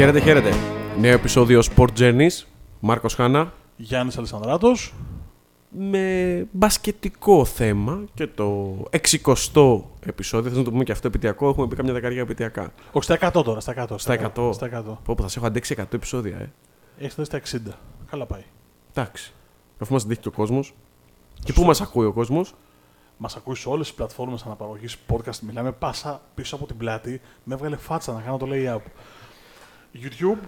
Χαίρετε, χαίρετε. Νέο επεισόδιο Sport Journeys. Μάρκος Χάνα. Γιάννης Αλessανδράτος. Με μπασκετικό θέμα και το 60ο επεισόδιο. Θέλω να το πούμε και αυτό επιτιακό; Έχουμε πει καμιά δεκαετία επιτιακά. Όχι, στα 100 τώρα, στα 100. Στα 100. Στα 100. Πω, πω, θα σε έχω αντέξει 100 επεισόδια, ε. Έχεις φτάσει στα 60. Καλά πάει. Εντάξει. Αφού μας αντέχει και ο κόσμος. Και πού μας ακούει ο κόσμος. Μας ακούει σε όλες τις πλατφόρμες αναπαραγωγής podcast. Μιλάμε πάσα πίσω από την πλάτη. Με έβγαλε φάτσα να κάνω το layout. YouTube,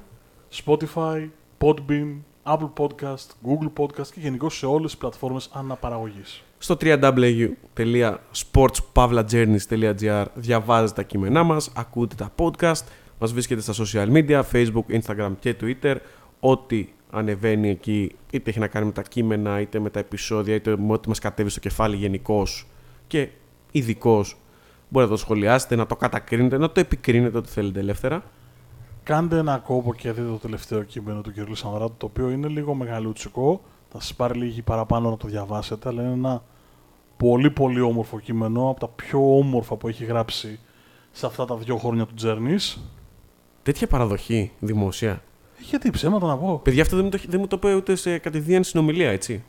Spotify, Podbean, Apple Podcast, Google Podcast και γενικώ σε όλες τις πλατφόρμες αναπαραγωγής. Στο www.sportspavlajourneys.gr διαβάζετε τα κείμενά μας, ακούτε τα podcast, μας βρίσκετε στα social media, Facebook, Instagram και Twitter. Ό,τι ανεβαίνει εκεί, είτε έχει να κάνει με τα κείμενα, είτε με τα επεισόδια, είτε με ό,τι μας κατέβει στο κεφάλι γενικώς και ειδικώς. Μπορείτε να το σχολιάσετε, να το κατακρίνετε, να το επικρίνετε ό,τι θέλετε ελεύθερα. Κάντε ένα κόπο και δείτε το τελευταίο κείμενο του κ. Λισανδράτου, το οποίο είναι λίγο μεγαλούτσικο. Θα σας πάρει λίγη παραπάνω να το διαβάσετε, αλλά είναι ένα πολύ πολύ όμορφο κείμενο, από τα πιο όμορφα που έχει γράψει σε αυτά τα δύο χρόνια του Journeys. Τέτοια παραδοχή δημόσια. Γιατί ψέματα να πω. Παιδιά, αυτό δεν μου το, δεν μου το είπε ούτε σε κατηδίαν συνομιλία, έτσι.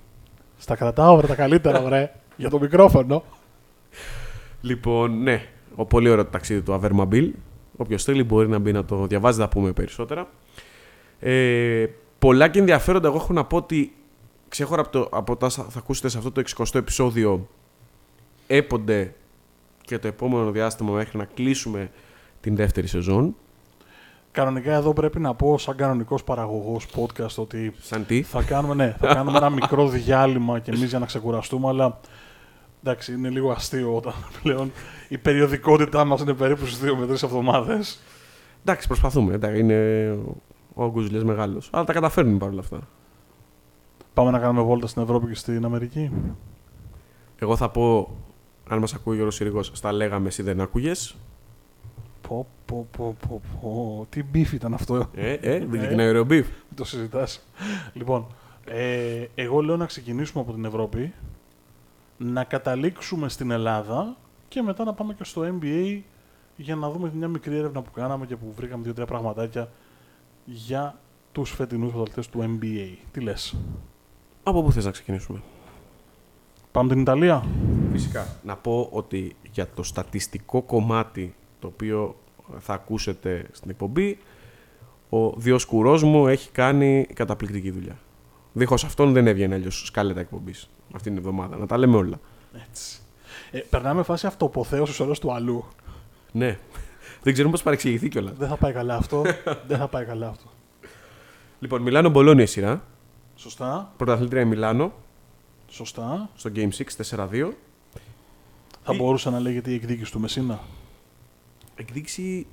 Στα κρατάω, βρε τα καλύτερα, βρε. για το μικρόφωνο. Λοιπόν, ναι, ο πολύ ωραίο το ταξίδι του Avermabil. Όποιος θέλει μπορεί να μπει να το διαβάζει, θα πούμε περισσότερα. Ε, πολλά και ενδιαφέροντα. Εγώ έχω να πω ότι ξέχωρα από, το, από τα θα ακούσετε σε αυτό το 60ο επεισόδιο έπονται και το επόμενο διάστημα μέχρι να κλείσουμε την δεύτερη σεζόν. Κανονικά εδώ πρέπει να πω, σαν κανονικός παραγωγός podcast, ότι Σαν τι; θα κάνουμε, ναι, θα κάνουμε ένα μικρό διάλειμμα κι εμείς για να ξεκουραστούμε, αλλά εντάξει, είναι λίγο αστείο όταν πλέον η περιοδικότητά μας είναι περίπου στις 2 με 3 εβδομάδες. Εντάξει, προσπαθούμε. εντάξει, Είναι ο Γκουζλιάς μεγάλος. Αλλά τα καταφέρνουμε παρόλα αυτά. Πάμε να κάνουμε βόλτα στην Ευρώπη και στην Αμερική. Εγώ θα πω, αν μας ακούει ο Γιώργος Συρίγος, στα λέγαμε εσύ δεν άκουγες. Πω, πω, πω, πω, πω. Τι beef ήταν αυτό. Ε, ε, δεν ξεκινάει ωραίο beef. Το συζητάς. λοιπόν, ε, εγώ λέω να ξεκινήσουμε από την Ευρώπη, να καταλήξουμε στην Ελλάδα και μετά να πάμε και στο NBA για να δούμε μια μικρή έρευνα που κάναμε και που βρήκαμε δύο-τρία πραγματάκια για τους φετινούς πρωταθλητές του NBA. Τι λες; Από πού θες να ξεκινήσουμε; Πάμε την Ιταλία. Φυσικά. Να πω ότι για το στατιστικό κομμάτι το οποίο θα ακούσετε στην εκπομπή, ο Διοσκουρός μου έχει κάνει καταπληκτική δουλειά. Δίχως αυτόν δεν έβγαινε αλλιώς σκάλετα εκπομπής αυτή την εβδομάδα. Να τα λέμε όλα. Έτσι. Ε, περνάμε φάση αυτοποθέωσης ώρες του αλλού. Ναι. δεν ξέρουμε πώς παρεξηγηθεί κιόλας. Δεν θα πάει καλά αυτό. Δεν θα πάει καλά αυτό. Λοιπόν, Μιλάνο Μπολόνια η σειρά. Σωστά. Πρωταθλήτρια η Μιλάνο Σωστά. στο Game 6 4-2. Θα Τι- μπορούσε να λέγεται η εκδίκηση του Μεσίνα; Εκδίκηση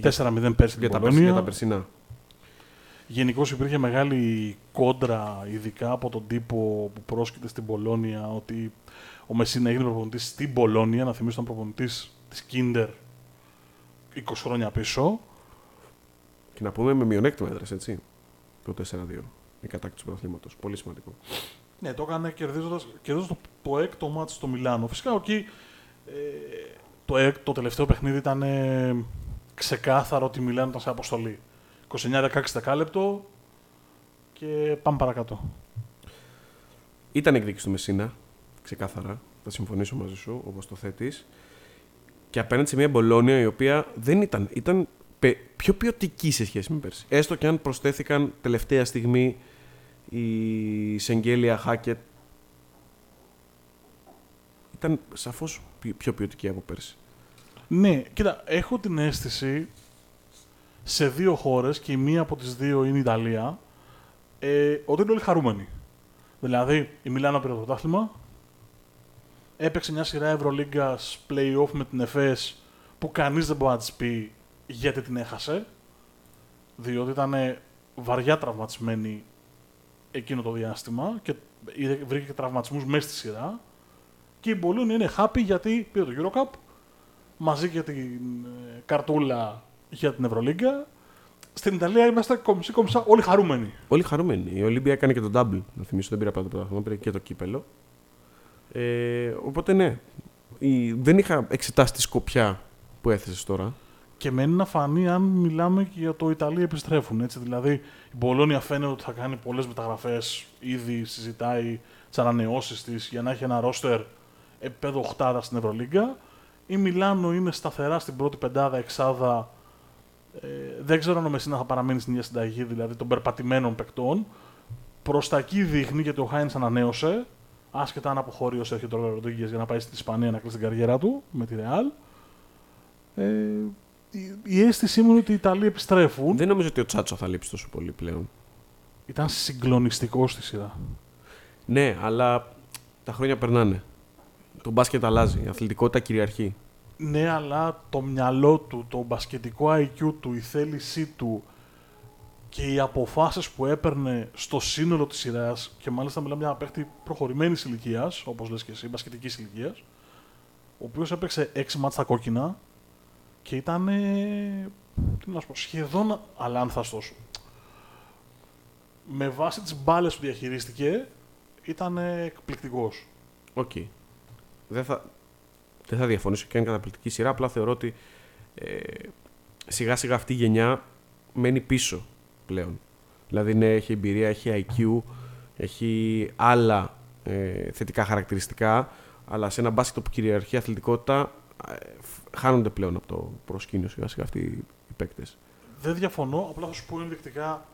4-0 πέρσι για την τα, περσι- για τα Πολωνία. περσινά. Γενικώς υπήρχε μεγάλη κόντρα, ειδικά από τον τύπο που πρόσκειται στην Πολώνια, ότι ο Μεσίνα έγινε προπονητής στην Πολώνια. Να θυμίσω, ήταν προπονητής της Kinder 20 χρόνια πίσω. Και να πούμε με μειονέκτημα έδρασε, έτσι. Το 4-2. Η κατάκτηση του πρωταθλήματος. Πολύ σημαντικό. Ναι, το έκανε κερδίζοντας το, το έκτο μάτι στο Μιλάνο. Φυσικά εκεί ε, το, εκ, το τελευταίο παιχνίδι ήταν ε, ξεκάθαρο ότι η Μιλάνο ήταν σε αποστολή. 29-16 δεκάλεπτο και πάμε παρακάτω. Ήταν εκδίκηση του Μεσίνα, ξεκάθαρα. Θα συμφωνήσω μαζί σου, όπως το θέτεις. Και απέναντι σε μια Μπολόνια η οποία δεν ήταν. ήταν πε- πιο ποιοτική σε σχέση με πέρσι. Έστω και αν προσθέθηκαν τελευταία στιγμή η Σεγγέλια Χάκετ. Ήταν σαφώς πιο ποιοτική από πέρσι. Ναι, κοίτα, έχω την αίσθηση σε δύο χώρες και η μία από τις δύο είναι η Ιταλία ε, ότι είναι όλοι χαρούμενοι. Δηλαδή, η Μιλάνα πήρε το πρωτάθλημα, έπαιξε μια σειρά Ευρωλίγκας play-off με την ΕΦΕΣ που κανείς δεν μπορεί να της πει γιατί την έχασε, διότι ήταν βαριά τραυματισμένη εκείνο το διάστημα και είδε- βρήκε και τραυματισμούς μέσα στη σειρά και η Μπολόνια είναι happy γιατί πήρε το Eurocup μαζί και την ε, καρτούλα για την Ευρωλίγκα. Στην Ιταλία είμαστε κομψή κομψά όλοι χαρούμενοι. Όλοι χαρούμενοι. Η Ολύμπια έκανε και τον double. Να θυμίσω, δεν πήρα πρώτο πρωτάθλημα, πήρε και το κύπελο. Ε, οπότε ναι. Η, δεν είχα εξετάσει τη σκοπιά που έθεσες τώρα. Και μένει να φανεί αν μιλάμε και για το Ιταλία επιστρέφουν. Έτσι. Δηλαδή, η Μπολόνια φαίνεται ότι θα κάνει πολλές μεταγραφές. Ήδη συζητάει τι ανανεώσεις της για να έχει ένα ρόστερ επίπεδο οχτάδα στην Ευρωλίγκα. Η Μιλάνο είναι σταθερά στην πρώτη πεντάδα, εξάδα. Ε, δεν ξέρω αν ο Μεσίνα θα παραμείνει στην ίδια συνταγή, δηλαδή των περπατημένων παικτών. Προς τα εκεί δείχνει γιατί ο Χάιν ανανέωσε. Άσχετα αν αποχωρεί ο Σέρχιο Ροντρίγκες για να πάει στην Ισπανία να κλείσει την καριέρα του με τη Ρεάλ. Ε, η, η αίσθησή μου είναι ότι οι Ιταλοί επιστρέφουν. Δεν νομίζω ότι ο Τσάτσο θα λείψει τόσο πολύ πλέον. Ήταν συγκλονιστικό στη σειρά. Ναι, αλλά τα χρόνια περνάνε. Το μπάσκετ αλλάζει. Η αθλητικότητα κυριαρχεί. Ναι, αλλά το μυαλό του, το μπασκετικό IQ του, η θέλησή του και οι αποφάσεις που έπαιρνε στο σύνολο της σειράς και μάλιστα μιλάμε για ένα παίχτη προχωρημένης ηλικίας, όπως λες και εσύ, μπασκετικής ηλικίας, ο οποίος έπαιξε 6 ματς στα κόκκινα και ήταν τι να σου πω, σχεδόν αλάνθαστος. Με βάση τις μπάλες που διαχειρίστηκε, ήταν εκπληκτικός. OK. Okay. Δεν θα, δεν θα διαφωνήσω και είναι καταπληκτική σειρά. Απλά θεωρώ ότι ε, σιγά σιγά αυτή η γενιά μένει πίσω πλέον. Δηλαδή, ναι, έχει εμπειρία, έχει IQ, έχει άλλα ε, θετικά χαρακτηριστικά, αλλά σε ένα μπάσκετ που κυριαρχεί αθλητικότητα ε, χάνονται πλέον από το προσκήνιο σιγά σιγά αυτοί οι παίκτες. Δεν διαφωνώ, απλά θα σου πω ενδεικτικά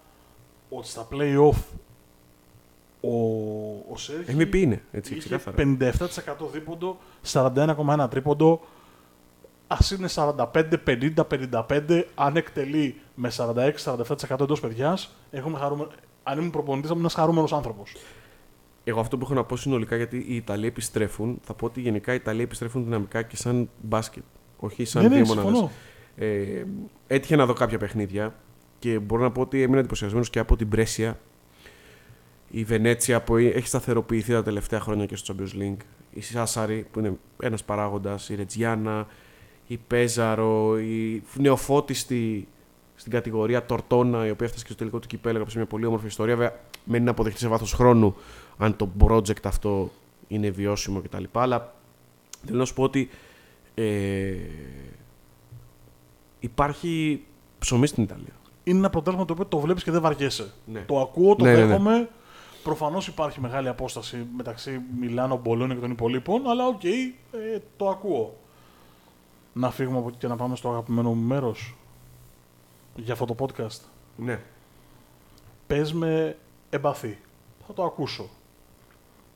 ότι στα play-off ο, ο Σέρχη MVP είναι, έτσι, είχε 57% δίποντο, 41,1 τρίποντο, Α είναι 45, 50, 55, αν εκτελεί με 46-47% εντός παιδιάς, αν ήμουν προπονητής, θα ήμουν ένας χαρούμενος άνθρωπος. Εγώ αυτό που έχω να πω συνολικά γιατί οι Ιταλοί επιστρέφουν, θα πω ότι γενικά οι Ιταλοί επιστρέφουν δυναμικά και σαν μπάσκετ. Όχι σαν ναι, δύο ναι, μονάδες. Ε, έτυχε να δω κάποια παιχνίδια και μπορώ να πω ότι έμεινα εντυπωσιασμένος και από την Πρέσια. Η Βενέτσια που έχει σταθεροποιηθεί τα τελευταία χρόνια και στο Champions League. Η Σάσαρη που είναι ένας παράγοντας. Η Ρετζιάννα η Πέζαρο, η νεοφώτιστη στην κατηγορία Τορτόνα, η οποία έφτασε και στο τελικό του κυπέλου, έγραψε μια πολύ όμορφη ιστορία. Βέβαια, μένει να αποδειχτεί σε βάθος χρόνου αν το project αυτό είναι βιώσιμο κτλ. Αλλά θέλω να σου πω ότι ε, υπάρχει ψωμί στην Ιταλία. Είναι ένα πρωτάθλημα το οποίο το βλέπεις και δεν βαριέσαι. Ναι. Το ακούω, το Ναι, ναι, ναι. Δέχομαι. Προφανώς υπάρχει μεγάλη απόσταση μεταξύ Μιλάνο, Μπολόνια και των υπολοίπων, αλλά οκ, ε, το ακούω. Να φύγουμε από εκεί και να πάμε στο αγαπημένο μου μέρος για αυτό το podcast. Ναι. Πες με εμπαθή. Θα το ακούσω.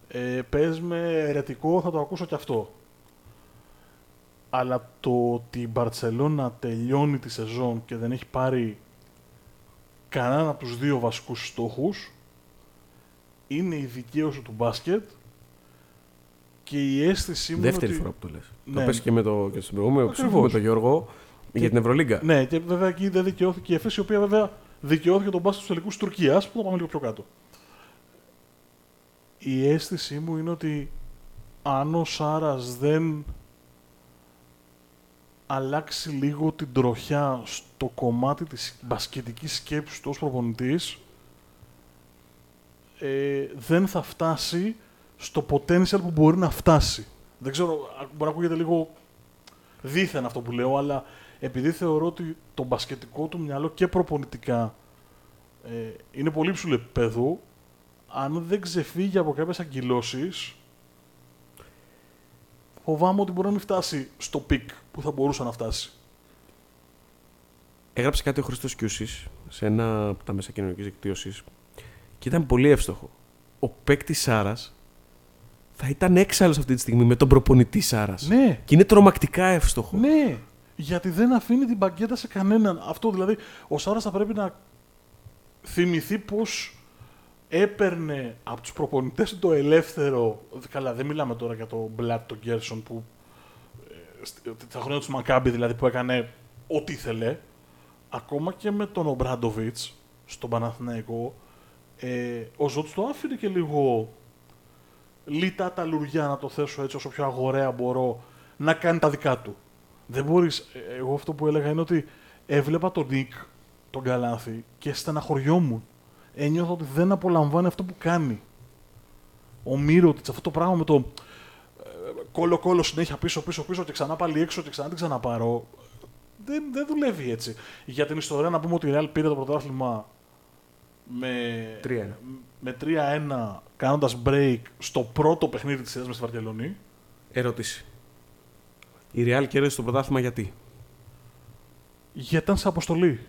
Ε, πες με ερετικό, θα το ακούσω και αυτό. Αλλά το ότι η Μπαρτσελώνα τελειώνει τη σεζόν και δεν έχει πάρει κανέναν από τους δύο βασικούς στόχους είναι η δικαίωση του μπάσκετ και η αίσθησή μου είναι Δεύτερη ότι... φορά που το λες. Ναι. Το πες και με, το, και στον προηγούμενο Ακριβώς. ψήφο με τον Γιώργο για την Ευρωλίγκα. Ναι, και βέβαια εκεί δεν δικαιώθηκε η Εφέση, η οποία βέβαια δικαιώθηκε τον μπάσκετ του τελικούς της Τουρκίας, που θα πάμε λίγο πιο κάτω. Η αίσθησή μου είναι ότι αν ο Σάρας δεν αλλάξει λίγο την τροχιά στο κομμάτι της μπασκετικής σκέψης του ως προπονητής, ε, δεν θα φτάσει στο potential που μπορεί να φτάσει. Δεν ξέρω, α- μπορεί να ακούγεται λίγο δήθεν αυτό που λέω, αλλά επειδή θεωρώ ότι το μπασκετικό του μυαλό και προπονητικά ε, είναι πολύ ψηλό επίπεδο, αν δεν ξεφύγει από κάποιες αγκυλώσεις, φοβάμαι ότι μπορεί να μην φτάσει στο peak που θα μπορούσε να φτάσει. Έγραψε κάτι ο Χρήστος Κιούσης σε ένα από τα μέσα κοινωνικής δικτύωσης και ήταν πολύ εύστοχο. Ο παίκτης Σάρας θα ήταν έξαλλος αυτή τη στιγμή με τον προπονητή Σάρας. Ναι, Και είναι τρομακτικά εύστοχο. ναι, γιατί δεν αφήνει την μπαγκέτα σε κανέναν. Αυτό δηλαδή, ο Σάρας θα πρέπει να θυμηθεί πως έπαιρνε από τους προπονητές του το ελεύθερο, καλά δεν μιλάμε τώρα για το Μπλατ, τον Γκέρσον που ε, στη- τα χρόνια του Μακάμπη δηλαδή που έκανε ό,τι ήθελε, ακόμα και με τον Ομπράντοβιτς στον Παναθηναϊκό, ε, ο Ζώτς το άφηνε και λίγο λίτα τα λουριά, να το θέσω έτσι όσο πιο αγοραία μπορώ, να κάνει τα δικά του. Δεν μπορείς, ε, εγώ αυτό που έλεγα είναι ότι έβλεπα τον Νίκ, τον Καλάθι και στεναχωριόμουν. Ένιωθα ότι δεν απολαμβάνει αυτό που κάνει. Ο Μύρωτιτς, αυτό το πράγμα με το κόλο κόλο συνέχεια πίσω πίσω πίσω και ξανά πάλι έξω και ξανά την ξαναπάρω. δεν, δεν δουλεύει έτσι. Για την ιστορία να πούμε ότι η Real πήρε το πρωτάθλημα με, 3-1. με 3-1 κάνοντας break στο πρώτο παιχνίδι της σειρά με στη Βαρκελόνη. Ερώτηση. Η Real κέρδισε το πρωτάθλημα γιατί; Γιατί ήταν σε αποστολή.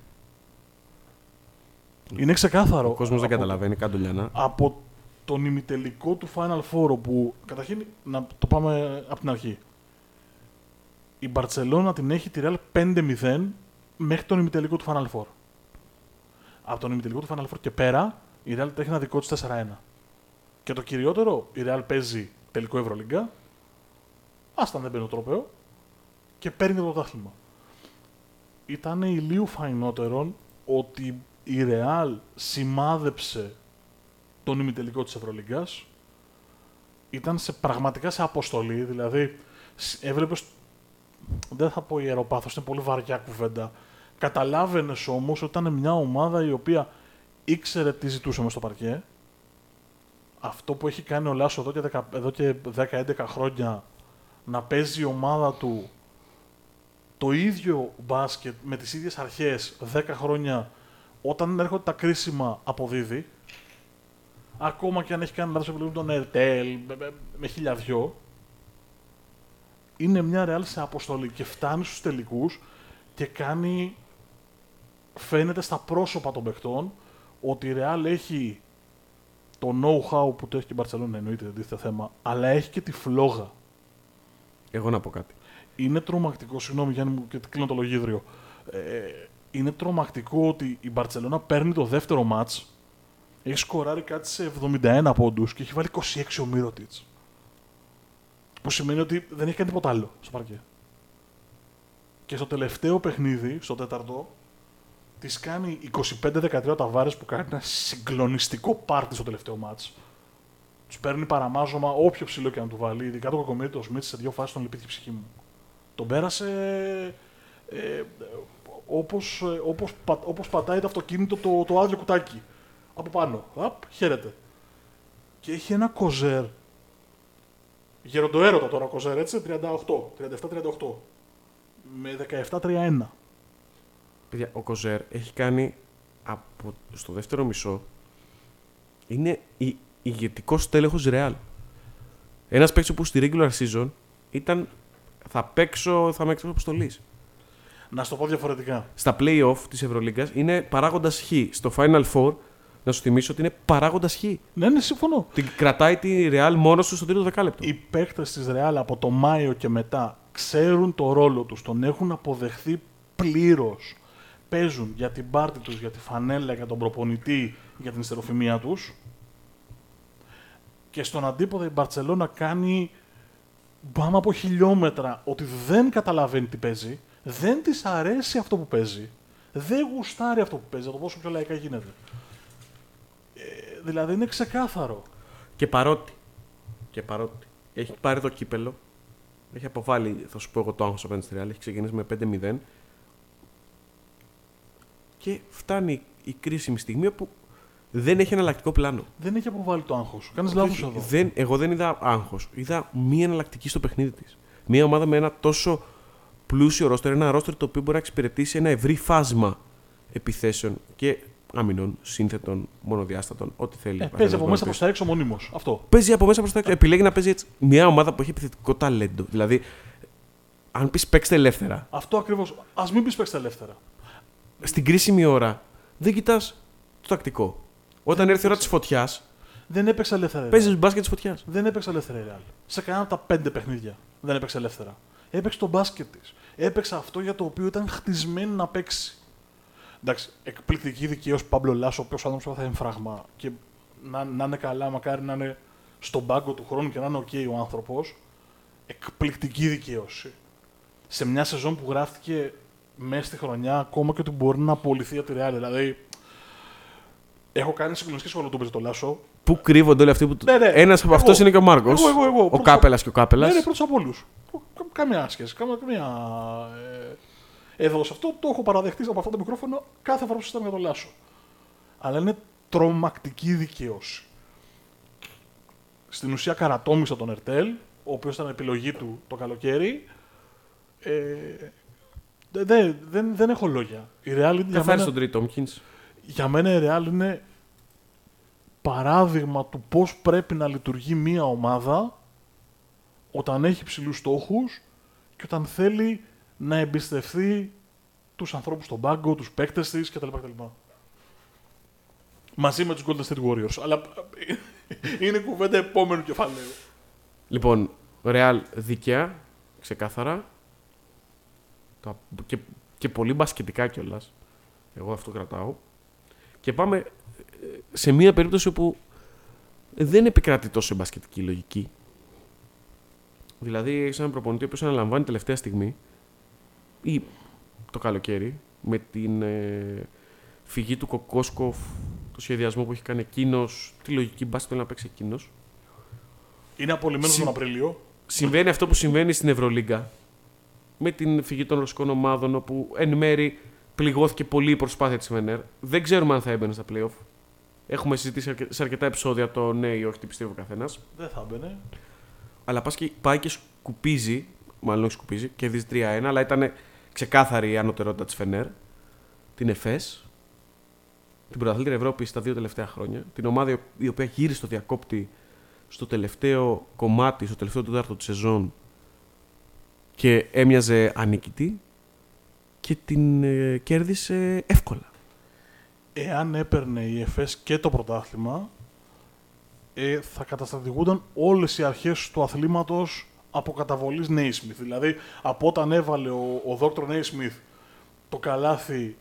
Είναι ξεκάθαρο. Ο κόσμος δεν Από- καταλαβαίνει, κάτω Λιανά. Από τον ημιτελικό του Final Four, που καταρχήν να το πάμε από την αρχή. Η Μπαρτσελώνα την έχει τη Real 5-0 μέχρι τον ημιτελικό του Final Four. Από τον ημιτελικό του Final Four και πέρα, η Real τρέχει ένα δικό της 4-1. Και το κυριότερο, η Real παίζει τελικό Ευρωλίγκα, άστα δεν παίρνει το τρόπαιο, και παίρνει το πρωτάθλημα. Ήταν ηλίου φαϊνότερον ότι η Real σημάδεψε τον ημιτελικό της Ευρωλίγκας. Ήταν σε, πραγματικά σε αποστολή, δηλαδή σ- έβλεπες, δεν θα πω ιεροπάθος, είναι πολύ βαριά κουβέντα. Καταλάβαινες όμως ότι ήταν μια ομάδα η οποία ήξερε τι ζητούσε μες στο παρκέ. Αυτό που έχει κάνει ο Λάσο εδώ και 10 εδώ και 10-11 χρόνια να παίζει η ομάδα του το ίδιο μπάσκετ με τις ίδιες αρχές 10 χρόνια όταν έρχονται τα κρίσιμα αποδίδει ακόμα και αν έχει κάνει λάθος επιλογή με τον Ερτέλ με, με, με χιλιαδιό είναι μια ρεάλ σε αποστολή και φτάνει στους τελικούς και κάνει φαίνεται στα πρόσωπα των παιχτών ότι η Real έχει το know-how που το έχει και η Barcelona εννοείται δεν τίθεται θέμα αλλά έχει και τη φλόγα Εγώ να πω κάτι. είναι τρομακτικό, συγγνώμη Γιάννη μου και κλείνω το λογίδριο. Ε, είναι τρομακτικό ότι η Μπαρτσελώνα παίρνει το δεύτερο μάτς, έχει σκοράρει κάτι σε 71 πόντους και έχει βάλει 26 ο Μύρωτιτς. Που σημαίνει ότι δεν έχει κάνει τίποτα άλλο στο παρκέ. Και στο τελευταίο παιχνίδι, στο τέταρτο, της κάνει 25-13 ο Ταβάρες που κάνει ένα συγκλονιστικό πάρτι στο τελευταίο μάτς. Τους παίρνει παραμάζωμα όποιο ψηλό και να του βάλει. Ειδικά το κοκομίρι του Σμιτ σε δύο φάσεις τον λυπήθηκε η ψυχή μου. Τον πέρασε ε, όπως, ε, όπως, πα- όπως πατάει το αυτοκίνητο το, το άδειο κουτάκι. Από πάνω. Απ, χαίρεται. Και έχει ένα κοζέρ. Γεροντοέρωτα τώρα κοζέρ, έτσι. 38. 37-38. Με 17-31. Παιδιά, ο Κοζέρ έχει κάνει από στο δεύτερο μισό είναι η ηγετικός τέλεχο Ρεάλ. Ένας παίκτης που στη regular season ήταν θα παίξω, θα με έξω αποστολής. Να σου το πω διαφορετικά. Στα playoff της Ευρωλίγκας είναι παράγοντας Χ. Στο Final Four, να σου θυμίσω ότι είναι παράγοντας Χ. Ναι, ναι, συμφωνώ. Την κρατάει τη Real μόνος του στο τρίτο δεκάλεπτο. Οι παίκτες της Ρεάλ από το Μάιο και μετά ξέρουν το ρόλο τους, τον έχουν αποδεχθεί πλήρως. Παίζουν για την πάρτη τους, για τη φανέλα, για τον προπονητή, για την ιστεροφημία τους. Και στον αντίποδα η Μπαρτσελώνα κάνει μπάμα από χιλιόμετρα ότι δεν καταλαβαίνει τι παίζει, δεν της αρέσει αυτό που παίζει, δεν γουστάρει αυτό που παίζει, το πόσο πιο λαϊκά γίνεται. Ε, δηλαδή είναι ξεκάθαρο. Και παρότι, και παρότι έχει πάρει το κύπελο, έχει αποβάλει, θα σου πω εγώ το άγχος απέναντι στη Real, έχει ξεκινήσει με 5-0 και φτάνει η κρίσιμη στιγμή που δεν έχει εναλλακτικό πλάνο. Δεν έχει αποβάλει το άγχος. Κάνεις λάθος Όχι, εδώ. δεν, εγώ δεν είδα άγχος. Είδα μία εναλλακτική στο παιχνίδι της. Μία ομάδα με ένα τόσο πλούσιο ρόστερ, ένα ρόστερ το οποίο μπορεί να εξυπηρετήσει ένα ευρύ φάσμα επιθέσεων και αμυνών, σύνθετων, μονοδιάστατων, ό,τι θέλει. Ε, ο παίζει καθένας από μπορεί μέσα να προς τα έξω μονίμως. Αυτό. παίζει από μέσα προς τα έξω. Επιλέγει να παίζει έτσι. Μια ομάδα που έχει επιθετικό ταλέντο. Δηλαδή, αν πεις παίξτε ελεύθερα, Αυτό ακριβώς. Ας μην πεις παίξτε ελεύθερα. Στην κρίσιμη ώρα δεν κοιτάς το τακτικό. Όταν έρθει η ώρα της φωτιάς, Δεν έπαιξε ελεύθερα. η παίζεις Real. μπάσκετ της φωτιάς. Δεν έπαιξε ελεύθερα η Real. Σε κανένα από τα πέντε παιχνίδια δεν έπαιξε ελεύθερα. Έπαιξε το μπάσκετ της. Έπαιξε αυτό για το οποίο ήταν χτισμένη να παίξει. Εντάξει, εκπληκτική δικαίωση Πάμπλο Λάσο, ο οποίος άνθρωπος έπαθε έμφραγμα και να, να είναι καλά, μακάρι να είναι στον πάγκο του χρόνου και να είναι οκέι ο άνθρωπος. Εκπληκτική δικαίωση. Σε μια σεζόν που γράφτηκε μέσα στη χρονιά, ακόμα και ότι μπορεί να απολυθεί από τη Real. Δηλαδή, έχω κάνει συγκλονιστική σχόλια του το Λάσο. Πού κρύβονται όλοι αυτοί που. Ναι, ναι. Ένας από Εγώ. αυτούς είναι και ο Μάρκος. Εγώ, εγώ, εγώ. Ο Πρώτος- Κάπελας και ο Κάπελας. Ναι, ναι, πρώτος από όλους. Καμία σχέση. Καμία. καμία ε, εδώ σε αυτό το έχω παραδεχτείς από αυτό το μικρόφωνο κάθε φορά που συζητάμε για τον Λάσο. Αλλά είναι τρομακτική δικαίωση. Στην ουσία καρατόμησα τον Ερτέλ, ο οποίος ήταν επιλογή του το καλοκαίρι. Ε, Δε- δε- δεν, δεν έχω λόγια. Η Real για Θα φέρει μένα, τον Τρίτ Τόμκινς. για μένα η Real είναι παράδειγμα του πώς πρέπει να λειτουργεί μία ομάδα όταν έχει ψηλούς στόχους και όταν θέλει να εμπιστευτεί τους ανθρώπους στον πάγκο, τους παίκτες της κτλ. κτλ. Μαζί με τους Golden State Warriors. Αλλά είναι κουβέντα επόμενου κεφαλαίου. Λοιπόν, Real δικαία, ξεκάθαρα. Το- Και, και πολύ μπασκετικά κιόλας. Εγώ αυτό κρατάω. Και πάμε ε, σε μια περίπτωση όπου δεν επικρατεί τόσο η μπασκετική λογική. Δηλαδή, έχεις έναν προπονητή ο οποίος αναλαμβάνει τελευταία στιγμή ή το καλοκαίρι με την ε, φυγή του Κοκόσκοφ, το σχεδιασμό που έχει κάνει εκείνος, τη λογική μπάσκετ θέλει να παίξει εκείνος. Είναι απολυμμένος Συ- τον Απρίλιο. Συμβαίνει αυτό που συμβαίνει στην Ευρωλίγκα με την φυγή των ρωσικών ομάδων όπου εν μέρη πληγώθηκε πολύ η προσπάθεια της Φενέρ. Δεν ξέρουμε αν θα έμπαινε στα playoff. Έχουμε συζητήσει αρκε- σε αρκετά επεισόδια το ναι ή όχι τι πιστεύει ο καθένας. Δεν θα μπαινε. Αλλά πας και, πάει και σκουπίζει, μάλλον όχι σκουπίζει, κερδίζει 3-1, αλλά ήταν ξεκάθαρη η ανωτερότητα της Φενέρ. Την ΕΦΕΣ, την πρωταθλήτρια Ευρώπης στα δύο τελευταία χρόνια. Την ομάδα η οποία γύρισε στο διακόπτη στο τελευταίο κομμάτι, στο τελευταίο τέταρτο της σεζόν και έμοιαζε ανίκητη και την ε, κέρδισε εύκολα. Εάν έπαιρνε η ΕΦΕΣ και το πρωτάθλημα, ε, θα καταστατηγούνταν όλες οι αρχές του αθλήματος από καταβολής Naismith. Δηλαδή, από όταν έβαλε ο, ο Δόκτωρ Naismith το καλάθι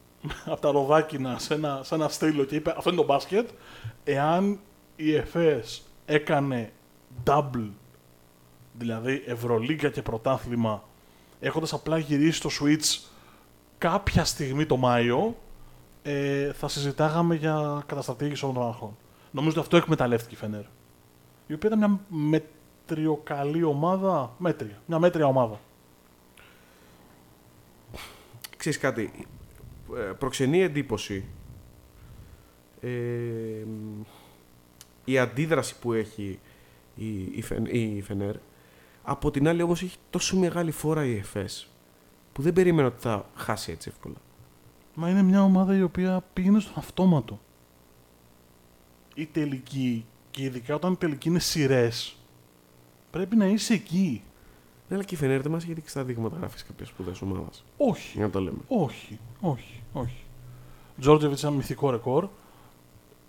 από τα ροδάκινα σε ένα, σε ένα στήλο και είπε αυτό είναι το μπάσκετ, εάν η ΕΦΕΣ έκανε double, δηλαδή Ευρωλίγκα και πρωτάθλημα, έχοντας απλά γυρίσει το switch κάποια στιγμή το Μάιο, ε, θα συζητάγαμε για καταστρατήγηση όλων των αρχών. Νομίζω ότι αυτό εκμεταλλεύτηκε η Φενέρ. Η οποία ήταν μια μετριοκαλή ομάδα. Μέτρια. Μια μέτρια ομάδα. Ξέρεις κάτι, ε, προξενεί εντύπωση ε, η αντίδραση που έχει η, η, Φεν- η Φενέρ. Από την άλλη όμως έχει τόσο μεγάλη φόρα η ΕΦΕΣ που δεν περίμενα ότι θα χάσει έτσι εύκολα. Μα είναι μια ομάδα η οποία πήγαινε στον αυτόματο. Η τελική, και ειδικά όταν η τελική είναι σειρές, πρέπει να είσαι εκεί. Ναι, αλλά και η Φενέρ δεν μας έχει δείξει τα δείγματα γράφης κάποιες σπουδές ομάδας. Όχι. Για να το λέμε. Όχι, όχι, όχι. Τζόρτζεβιτς ένα μυθικό ρεκόρ.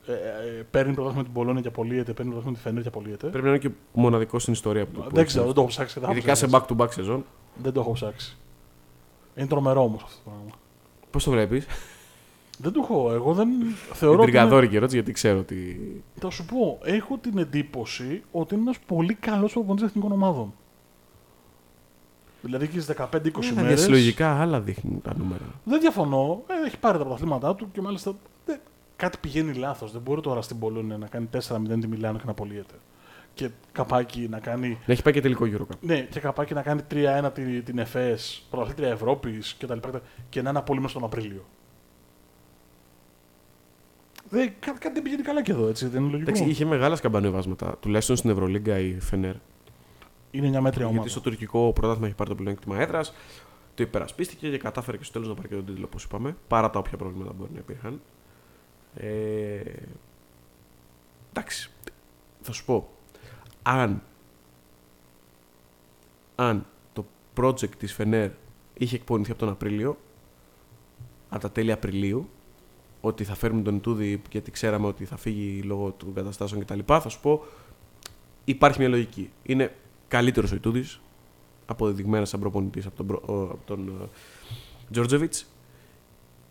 Ε, ε, παίρνει πρωτάθλημα με την Πολώνια και απολύεται, παίρνει πρωτάθλημα με τη Φενέρ και απολύεται. Πρέπει να είναι και μοναδικό στην ιστορία που Δεν ξέρω, δεν το έχω ψάξει. δεν θα Ειδικά σε ψάξει. back-to-back σεζόν. Δεν το έχω ψάξει. Είναι τρομερό όμως αυτό το πράγμα. Πώς το βλέπεις; Δεν το έχω. Εγώ δεν θεωρώ. Την ότι είναι- τριγαδόρικη ερώτηση γιατί ξέρω ότι... Θα σου πω, έχω την εντύπωση ότι είναι ένας πολύ καλός προπονητής εθνικών ομάδων. Δηλαδή και στι 15-20 Ε, μέρες. διασυλλογικά άλλα δείχνουν τα νούμερα. Δεν διαφωνώ. Ε, έχει πάρει τα πρωταθλήματά του και μάλιστα δεν- κάτι πηγαίνει λάθος. Δεν μπορεί τώρα στην Πολώνια να κάνει 4-0 τη Μιλάνο και να απολύεται. Και καπάκι να κάνει. Να έχει πάει και τελικό Eurocup. Ναι, και καπάκι να κάνει 3-1 την, την ΕΦΕΣ, πρωταθλήτρια Ευρώπης κτλ. Και να είναι απόλυμος τον Απρίλιο. Δεν, κά, κάτι δεν πηγαίνει καλά και εδώ, έτσι. Δεν είναι λογικό. Εντάξει, είχε μεγάλα σκαμπανεβάσματα, τουλάχιστον στην Ευρωλίγκα η Φενέρ. Είναι μια μέτρια ομάδα. Γιατί στο τουρκικό πρωτάθλημα έχει πάρει το πλεονέκτημα έδρας, το υπερασπίστηκε και κατάφερε και στο τέλος να πάρει και τον τίτλο, όπως είπαμε, παρά τα όποια προβλήματα μπορεί να υπήρχαν. Ε, εντάξει, θα σου πω. Αν, αν το project της Φενέρ είχε εκπονηθεί από τον Απρίλιο, από τα τέλη Απριλίου, ότι θα φέρουμε τον Ιτούδη γιατί ξέραμε ότι θα φύγει λόγω των καταστάσεων κτλ. Θα σου πω, υπάρχει μια λογική. Είναι καλύτερος ο Ιτούδης, αποδεδειγμένα σαν προπονητής από τον, προ- ο- από τον ε, Τζόρτζεβιτς.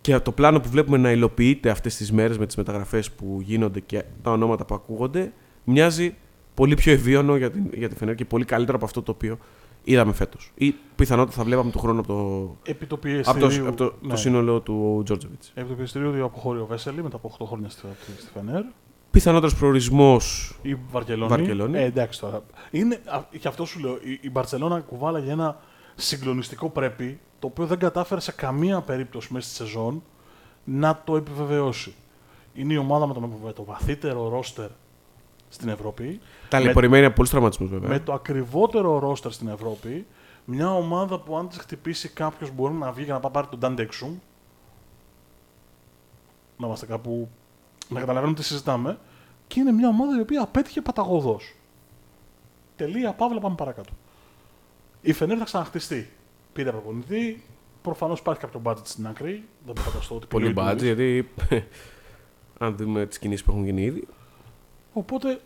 Και το πλάνο που βλέπουμε να υλοποιείται αυτές τις μέρες με τις μεταγραφές που γίνονται και τα ονόματα που ακούγονται, μοιάζει πολύ πιο ευίωνο για την, για τη Φενέρ και πολύ καλύτερο από αυτό το οποίο είδαμε φέτος. Ή πιθανότατα θα βλέπαμε του χρόνου από το, Επί το από πιεστηρίου. το, από το, ναι. το σύνολο του Τζόρτζεβιτς. Επί το πιεστηρίου διότι αποχώρει ο Βέσελη μετά από 8 χρόνια στη, στη Φενέρ. Πιθανότερος προορισμός. Η Βαρκελόνη. Βαρκελόνη. Ε, εντάξει τώρα. Είναι, α, και αυτό σου λέω. Η, η Μπαρσελόνα κουβάλαγε ένα συγκλονιστικό πρέπει το οποίο δεν κατάφερε σε καμία περίπτωση μέσα στη σεζόν να το επιβεβαιώσει. Είναι η ομάδα με το, με το βαθύτερο ρόστερ στην Ευρώπη. Ταλαιπωρημένη από πολλούς τραυματισμούς βέβαια. Με το ακριβότερο ρόστερ στην Ευρώπη. Μια ομάδα που αν της χτυπήσει κάποιος μπορεί να βγει και να πάει πάρει τον Ντάντεξουμ. Να είμαστε κάπου. να καταλαβαίνουμε τι συζητάμε. Και είναι μια ομάδα η οποία απέτυχε παταγωδός. Τελεία, παύλα, πάμε παρακάτω. Η Φενέρ θα ξαναχτιστεί. Πήρε προπονητή. Προφανώς υπάρχει κάποιο budget στην άκρη. Δεν μπορώ να φανταστώ ότι Πολύ πήρε ο budget, γιατί αν δούμε τις κινήσεις που έχουν γίνει ήδη. Οπότε,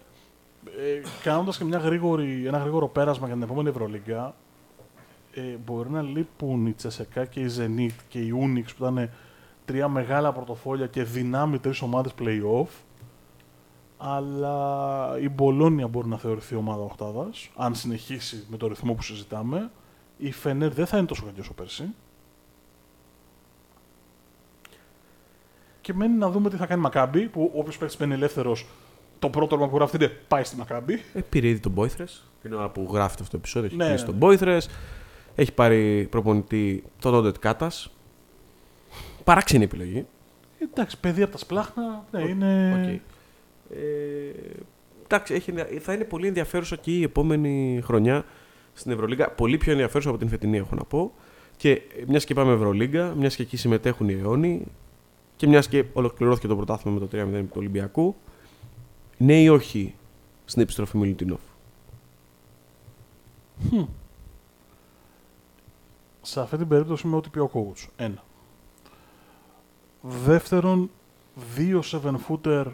ε, κάνοντας και μια γρήγορη, ένα γρήγορο πέρασμα για την επόμενη Ευρωλίγκα, ε, μπορεί να λείπουν η Τσεσεκά και η Zenit και η Unix που ήταν τρία μεγάλα πορτοφόλια και δυνάμει τρεις ομάδες playoff. Αλλά η Μπολόνια μπορεί να θεωρηθεί ομάδα οχτάδα, αν συνεχίσει με το ρυθμό που συζητάμε. Η Φενέρ δεν θα είναι τόσο καλή όσο πέρσι. Και μένει να δούμε τι θα κάνει η Μακάμπη, που όποιος παίξει μπαίνει ελεύθερος, το πρώτο όνομα που γράφει είναι πάει στη Μακάμπη. Ε, πήρε ήδη τον Μπόιθρες. Την ώρα που γράφεται αυτό το επεισόδιο, έχει Ναι, κλείσει ναι. τον Μπόιθρες. Έχει πάρει προπονητή τον Όντετ Κάτα. Παράξενη επιλογή. Εντάξει, παιδί από τα σπλάχνα, ναι, είναι. Οκέι. Ε, εντάξει, έχει, θα είναι πολύ ενδιαφέρουσα και η επόμενη χρονιά στην Ευρωλίγκα. Πολύ πιο ενδιαφέρουσα από την φετινή, έχω να πω. Και μιας και πάμε Ευρωλίγκα, μιας και εκεί συμμετέχουν οι αιώνιοι και μιας και ολοκληρώθηκε το πρωτάθλημα με το 3-0 του Ολυμπιακού, ναι ή όχι στην επιστροφή Μιλουτίνοφ; Χμ. Σε αυτή την περίπτωση είμαι ό,τι πει ο coach. Ένα. Δεύτερον, δύο 7 footer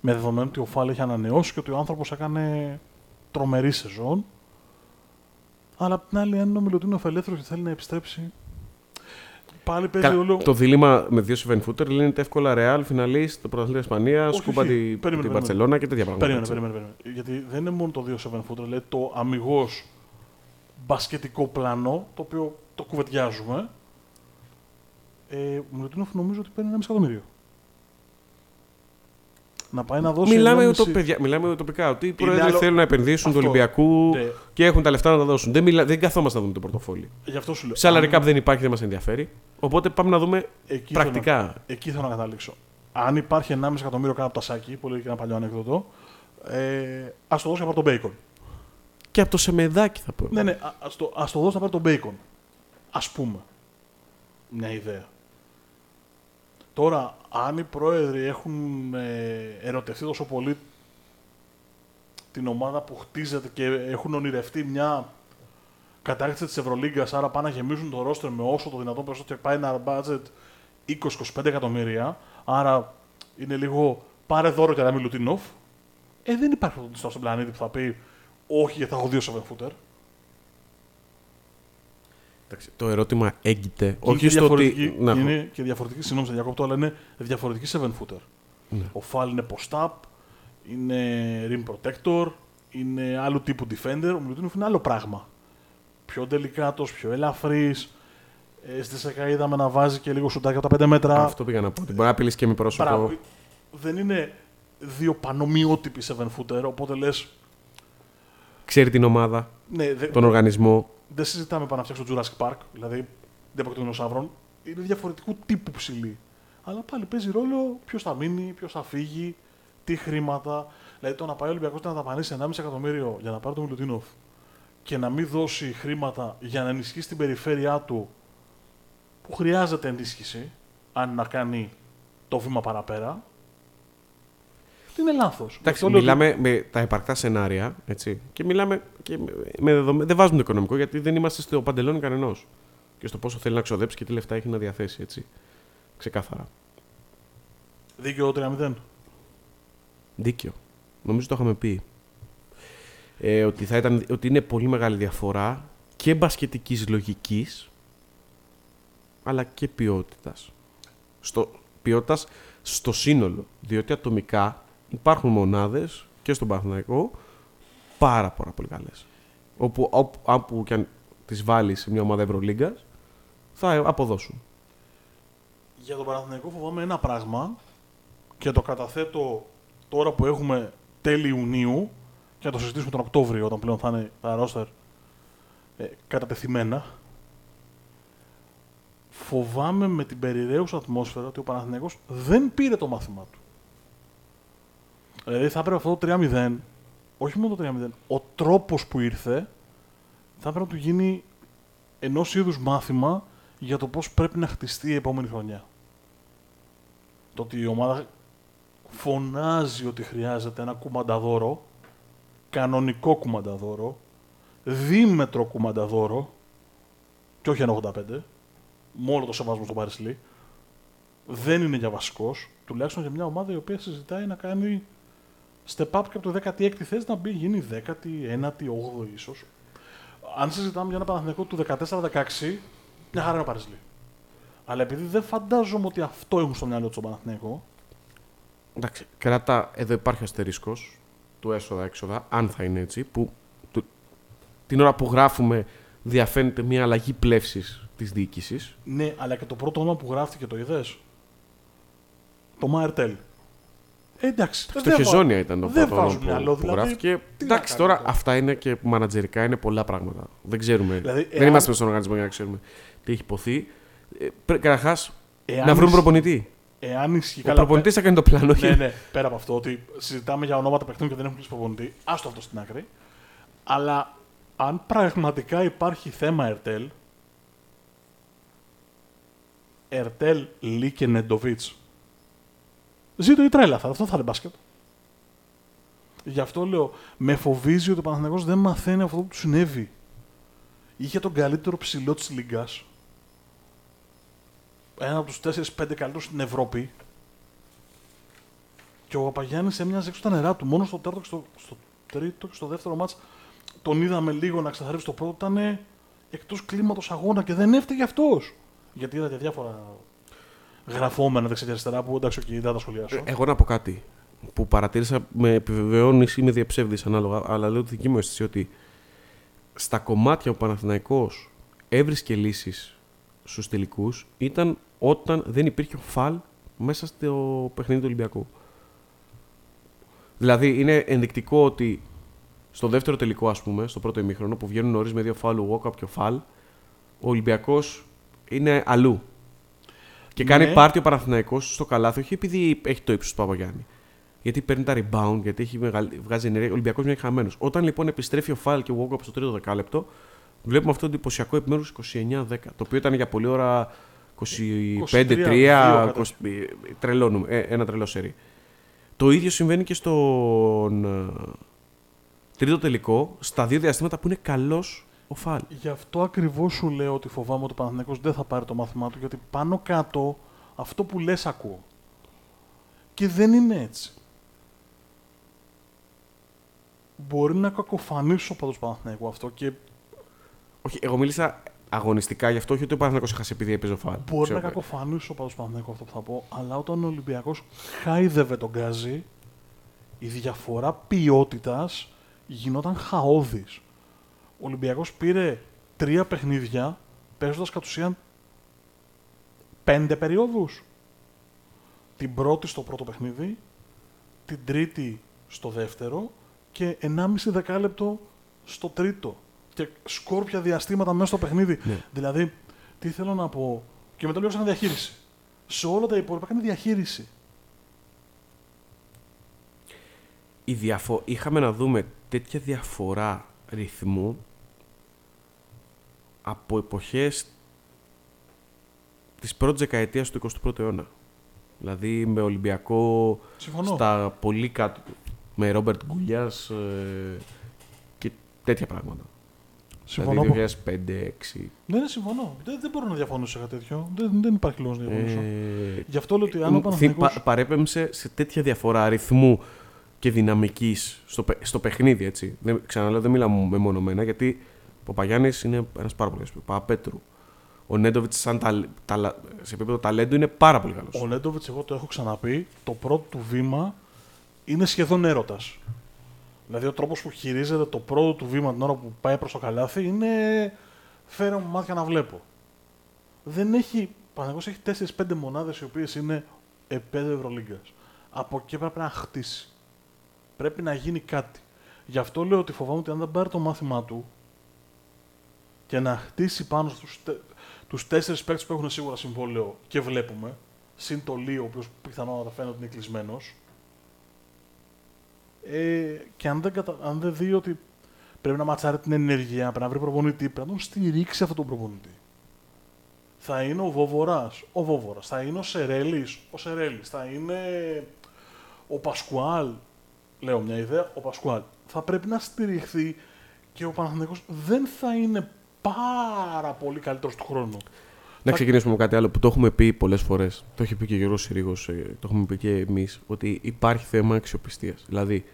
με δεδομένο ότι ο Φάλ έχει ανανεώσει και ότι ο άνθρωπος έκανε τρομερή σεζόν. Αλλά απ' την άλλη, αν είναι ο Μιλουτίνοφ ελεύθερος και θέλει να επιστρέψει, πάλι παίζει Καλά, όλο... Το δίλημα με δύο 7 footer λύνεται εύκολα Real, φιναλίστ, το πρωταθλητή Ισπανίας, Όχι, σκούπα όχι. την Περίμενε, την περίμενε. Μπαρσελόνα και τέτοια πράγματα. Περίμενε, έτσι. περίμενε, περίμενε. Γιατί δεν είναι μόνο το 2 7 footer, λέει το αμυγός μπασκετικό πλάνο, το οποίο το κουβεντιάζουμε. Ε, ο Μιλουτίνοφ νομίζω ότι παίρνει ένα μισό εκατομμύριο. Να πάει να δώσει. Μιλάμε, ενάμιση- ουτο, παιδιά, μιλάμε τοπικά. Ότι οι πρόεδροι άλλο- θέλουν να επενδύσουν του Αυτό. Ολυμπιακού Ναι, και έχουν τα λεφτά να τα δώσουν. Δεν, μιλά, δεν καθόμαστε να δούμε το πορτοφόλι. γι' αυτό σου λέω. Salary Αν- cap δεν υπάρχει, δεν μας ενδιαφέρει. Οπότε πάμε να δούμε εκεί θέλω πρακτικά. να- εκεί θέλω να καταλήξω. Αν υπάρχει 1,5 εκατομμύριο κάτω από τα σάκι, που λέει και ένα παλιό ανέκδοτο, ε, ας το δώσει από τον Bacon. Και από το σεμεδάκι θα πω. Ναι, ναι, α ας το, ας το δώσει να πάρει τον bacon. Ας πούμε. Μια ιδέα. Τώρα, αν οι πρόεδροι έχουν ε, ερωτευτεί τόσο πολύ την ομάδα που χτίζεται και έχουν ονειρευτεί μια κατάρτιση της Ευρωλίγκας, άρα πάνε να γεμίζουν το ρόστερ με όσο το δυνατόν περισσότερο και πάει ένα budget 20-25 εκατομμύρια, άρα είναι λίγο πάρε δώρο και να μην Λουτίνοφ, ε, δεν υπάρχει αυτό στον πλανήτη που θα πει όχι γιατί θα έχω δύο 7 footer. Εντάξει, το ερώτημα έγκυται. Και Όχι είναι στο ότι. διαφορετική- Να, είναι και διαφορετική, συγγνώμη, σε διακόπτω, αλλά είναι διαφορετική 7 footer. Ναι. Ο Φάλ είναι post-up, είναι rim protector, είναι άλλου τύπου defender. Ο Μιλουτίνοφ είναι άλλο πράγμα. Πιο τελικάτος, πιο ελαφρύς. Ε, στη ΣΕΚΑ είδαμε να βάζει και λίγο σουτάκια από τα 5 μέτρα. Αυτό πήγα να πω. Ότι μπορεί να απειλήσει και με πρόσωπο. Μπράβο. Δεν είναι δύο πανομοιότυποι 7 footer, οπότε λες, Ξέρει την ομάδα, ναι, δε- τον οργανισμό. Δεν συζητάμε πάνω να φτιάξω το Jurassic Park, δηλαδή δεν πρόκειται δεινοσαύρων. Είναι διαφορετικού τύπου ψηλή. Αλλά πάλι παίζει ρόλο ποιος θα μείνει, ποιος θα φύγει, τι χρήματα. Δηλαδή το να πάει ο Ολυμπιακός να δαπανίσει 1,5 εκατομμύριο για να πάρει τον Μιλουτίνοφ και να μην δώσει χρήματα για να ενισχύσει την περιφέρειά του που χρειάζεται ενίσχυση, αν να κάνει το βήμα παραπέρα. Είναι λάθος. Εντάξει, μιλάμε με τα επαρκτά σενάρια. Έτσι, και μιλάμε και με, με δεδομέ- Δεν βάζουμε το οικονομικό γιατί δεν είμαστε στο παντελόνι κανενός. Και στο πόσο θέλει να ξοδέψει και τι λεφτά έχει να διαθέσει. Έτσι. Ξεκάθαρα. Δίκαιο 3-0. Δίκαιο. Νομίζω το είχαμε πει. Ε, ότι, θα ήταν, ότι είναι πολύ μεγάλη διαφορά και μπασκετικής λογικής αλλά και ποιότητας. Στο, ποιότητας στο σύνολο. Διότι ατομικά υπάρχουν μονάδες και στον Παναθηναϊκό πάρα, πάρα πολύ καλές. Όπου, όπου, όπου και αν τις βάλεις σε μια ομάδα Ευρωλίγκας θα αποδώσουν. Για τον Παναθηναϊκό φοβάμαι ένα πράγμα και το καταθέτω τώρα που έχουμε τέλη Ιουνίου και να το συζητήσουμε τον Οκτώβριο όταν πλέον θα είναι τα ρόστερ ε, κατατεθειμένα. Φοβάμαι με την περιραίουσα ατμόσφαιρα ότι ο Παναθηναϊκός δεν πήρε το μάθημά του. Δηλαδή θα έπρεπε αυτό το 3-0, όχι μόνο το 3-0, ο τρόπος που ήρθε θα πρέπει να του γίνει ενός είδους μάθημα για το πώς πρέπει να χτιστεί η επόμενη χρονιά. Το ότι η ομάδα φωνάζει ότι χρειάζεται ένα κουμανταδόρο, κανονικό κουμανταδόρο, δίμετρο κουμανταδόρο, και όχι ένα 85, μόνο το σεβασμό στον Παρισλή, δεν είναι για βασικός, τουλάχιστον για μια ομάδα η οποία συζητάει να κάνει step up και από το 16η θέση να μπει γίνει 19η, 8η ίσως. Αν συζητάμε για ένα Παναθηναϊκό του 14-16, μια χαρά είναι ο Παρισλή. Αλλά επειδή δεν φαντάζομαι ότι αυτό έχουν στο μυαλό τους στον Παναθηναϊκό, Εντάξει, κράτα, εδώ υπάρχει αστερίσκος του έσοδα-έξοδα, αν θα είναι έτσι, που το- την ώρα που γράφουμε διαφαίνεται μια αλλαγή πλεύσης της διοίκησης. ναι, αλλά και το πρώτο όνομα που γράφτηκε το είδες; Το Μαερτέλ. Ε, εντάξει. Στο δεν βα- χεζόνια ήταν το δεν πρώτο βάζουν που, μυαλό, που δηλαδή, γράφτηκε. τι να Εντάξει, κάνει τώρα τώρα. αυτά είναι και μανατζερικά, είναι πολλά πράγματα. Δεν ξέρουμε. Δηλαδή, δεν εάν- είμαστε στον οργανισμό για να ξέρουμε τι έχει υποθεί. Ε, Καταρχάς, Εάν να βρουν ισχύει- προπονητή. Εάν ισχύει Ο καλά. προπονητής θα κάνει το πλάνο. όχι- Ναι, ναι, πέρα από αυτό ότι συζητάμε για ονόματα παιχνιδιών και δεν έχουν κλείσει προπονητή, άστο αυτό στην άκρη. Αλλά αν πραγματικά υπάρχει θέμα Ερτέλ, Ερτέλ, Λί και Νεντοβίτς. Ζήτω η τρέλα, θα, αυτό θα είναι μπάσκετ. Γι' αυτό λέω, με φοβίζει ότι ο Παναθηναϊκός δεν μαθαίνει αυτό που του συνέβη. Είχε τον καλύτερο ψηλό της Λίγκας. Ένα από τους 4-5 καλύτερους στην Ευρώπη. Και ο Παπαγιάννης έμοιαζε έξω τα νερά του. Μόνο στο τέταρτο και στο, στο τρίτο και στο δεύτερο μάτς τον είδαμε λίγο να ξεθαρρύψει το πρώτο. Ήταν εκτός κλίματος αγώνα και δεν έφταιγε αυτός. Γιατί είδατε διάφορα γραφόμενα δεξιά και αριστερά που εντάξει, okay, δεν θα τα σχολιάσω. Ε, Εγώ να πω κάτι που παρατήρησα, με επιβεβαιώνεις ή με διαψεύδεις ανάλογα, αλλά λέω τη δική μου αίσθηση ότι στα κομμάτια ο Παναθηναϊκός έβρισκε λύσεις στους τελικούς ήταν όταν δεν υπήρχε φαλ μέσα στο παιχνίδι του Ολυμπιακού. Δηλαδή είναι ενδεικτικό ότι στο δεύτερο τελικό, ας πούμε, στο πρώτο ημίχρονο που βγαίνουν νωρίς με δύο φάλ, ο Walkup και ο Φαλ, ο Ολυμπιακός είναι αλλού. Και κάνει Ναι. πάρτι ο Παναθηναϊκός στο καλάθι, όχι επειδή έχει το ύψος του Παπαγιάννη. Γιατί παίρνει τα rebound, γιατί έχει μεγαλ... βγάζει ενέργεια. Ο Ολυμπιακός είναι χαμένος. Όταν λοιπόν επιστρέφει ο Φάλ και ο Walkup στο τρίτο δεκάλεπτο, βλέπουμε αυτό το εντυπωσιακό επιμέρους 29-10. Το οποίο ήταν για πολλή ώρα 25-3. 23, 20... Τρελό, νου- ε, ένα τρελό σερί. Το ίδιο συμβαίνει και στον ε, τρίτο τελικό, στα δύο διαστήματα που είναι καλός ο Φάλ. Γι' αυτό ακριβώς σου λέω ότι φοβάμαι ότι ο Παναθηναϊκός δεν θα πάρει το μάθημά του, γιατί πάνω κάτω αυτό που λες ακούω. Και δεν είναι έτσι. Μπορεί να κακοφανίσω ο παδός Παναθηναϊκού αυτό και Όχι, εγώ μίλησα αγωνιστικά γι' αυτό, όχι ότι ο Παναθηναϊκός έχασε επειδή έπαιζε ο Φάλ. μπορεί Ξέρω, να κακοφανίσω ο παδός Παναθηναϊκού αυτό που θα πω, αλλά όταν ο Ολυμπιακός χάιδευε τον Γκάζι, η διαφορά ποιότητας γινόταν χαόδης. Ο Ολυμπιακός πήρε τρία παιχνίδια, παίζοντας κατ' ουσίαν πέντε περιόδους. Την πρώτη στο πρώτο παιχνίδι, την τρίτη στο δεύτερο και 1,5 δεκάλεπτο στο τρίτο. Και σκόρπια διαστήματα μέσα στο παιχνίδι. Ναι. Δηλαδή, τι θέλω να πω. Και μετά λέω σαν διαχείριση. Σε όλα τα υπόλοιπα κάνει διαχείριση. η διαφο... είχαμε να δούμε τέτοια διαφορά ρυθμού από εποχές της πρώτης δεκαετίας του 21ου αιώνα. Δηλαδή με Ολυμπιακό Συμφωνώ. στα πολύ κάτω, με Ρόμπερτ Γκουλιάς ε, και τέτοια πράγματα. Συμφωνώ. Δηλαδή 2005-2006. Ναι, ναι, συμφωνώ. Δεν, δεν μπορώ να διαφωνήσω σε κάτι τέτοιο. Δεν, δεν υπάρχει λόγος να διαφωνήσω. Ε, Γι' αυτό λέω ότι αν ο Θυ- Παναθηναϊκός... πα- παρέπεμψε σε τέτοια διαφορά αριθμού και δυναμικής στο, παι- στο παιχνίδι. Έτσι. Δεν, ξαναλέω, δεν μιλάμε μεμονωμένα γιατί ο Παπαγιάννης είναι ένας πάρα πολύ καλό. Παπαπέτρου. Ο Νέντοβιτς, σαν τα, τα- σε επίπεδο ταλέντου, είναι πάρα πολύ καλός. Ο Νέντοβιτς, εγώ το έχω ξαναπεί, το πρώτο του βήμα είναι σχεδόν έρωτας. Δηλαδή, ο τρόπος που χειρίζεται το πρώτο του βήμα την ώρα που πάει προς το καλάθι είναι. Φέρε μου μάτια να βλέπω. Δεν έχει. Παναγό έχει 4-5 μονάδες οι οποίες είναι επίπεδο Ευρωλίγκας. Από εκεί πρέπει να χτίσει. Πρέπει να γίνει κάτι. Γι' αυτό λέω ότι φοβάμαι ότι αν δεν πάρει το μάθημά του και να χτίσει πάνω στους, τε, τους τέσσερις παίκτες που έχουν σίγουρα συμβόλαιο και βλέπουμε, συν το Λίο, ο οποίος πιθανότατα φαίνεται ότι είναι κλεισμένος, ε, και αν δεν, κατα... αν δεν δει ότι Πρέπει να ματσάρει την ενέργεια, πρέπει να βρει προπονητή, πρέπει να τον στηρίξει αυτόν τον προπονητή. Θα είναι ο Βόβορα, ο Βόβορα. Θα είναι ο Σερέλης, ο Σερέλης. Θα είναι ο Πασκουάλ. Λέω μια ιδέα, ο Πασκουάλ. Θα πρέπει να στηριχθεί και ο Παναθηναϊκός δεν θα είναι πάρα πολύ καλύτερος του χρόνου. Να ξεκινήσουμε με κάτι άλλο που το έχουμε πει πολλές φορές. Το έχει πει και ο Γιώργος Συρίγος, ε, το έχουμε πει και εμείς, ότι υπάρχει θέμα αξιοπιστίας. Δηλαδή,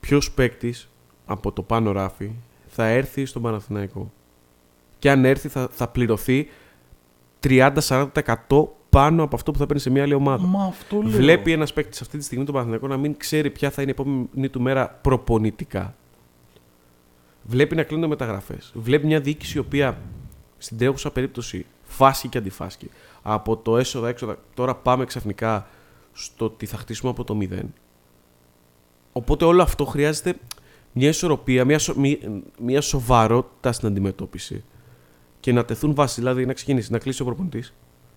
ποιος παίκτης από το πάνω ράφι θα έρθει στον Παναθηναϊκό. Και αν έρθει, θα, θα πληρωθεί 30-40% πάνω από αυτό που θα παίρνει σε μια άλλη ομάδα. Μα αυτό λέω. Βλέπει ένας παίκτης αυτή τη στιγμή τον Παναθηναϊκό να μην ξέρει ποια θα είναι η επόμενη του μέρα προπονητικά. Βλέπει να κλείνονται μεταγραφές. Βλέπει μια διοίκηση η οποία στην τρέχουσα περίπτωση φάσκει και αντιφάσκει. Από το έσοδα-έξοδα, τώρα πάμε ξαφνικά στο ότι θα χτίσουμε από το μηδέn. Οπότε όλο αυτό χρειάζεται μια ισορροπία, μια, σο, μια, μια σοβαρότητα στην αντιμετώπιση. Και να τεθούν βάσει, δηλαδή να ξεκινήσει, να κλείσει ο προπονητής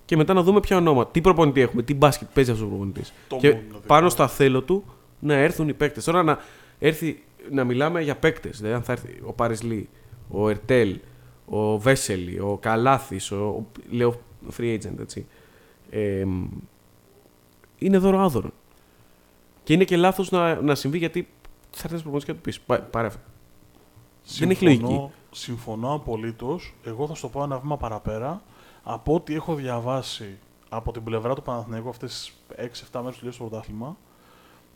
και μετά να δούμε ποια ονόμα, τι προπονητή έχουμε, τι μπάσκετ παίζει αυτός ο προπονητής. Και μόνο, δηλαδή. πάνω στα θέλω του να έρθουν οι παίκτες. Τώρα να έρθει να μιλάμε για παίκτες. Δηλαδή, αν θα έρθει ο Παρισλή, ο Ερτέλ, ο Βέσελη, ο Καλάθης, ο, ο, λέω free agent, έτσι. Ε, είναι δώρο άδωρο. Και είναι και λάθος να, να συμβεί γιατί θα έρθει ένας προπονητής και θα του πεις «Πά- πάρε αυτό. Δεν έχει λογική. Συμφωνώ απολύτως. Εγώ θα στο πω ένα βήμα παραπέρα. Από ό,τι έχω διαβάσει από την πλευρά του Παναθηναϊκού αυτές τις 6-7 μέρες του στο πρωτάθλημα,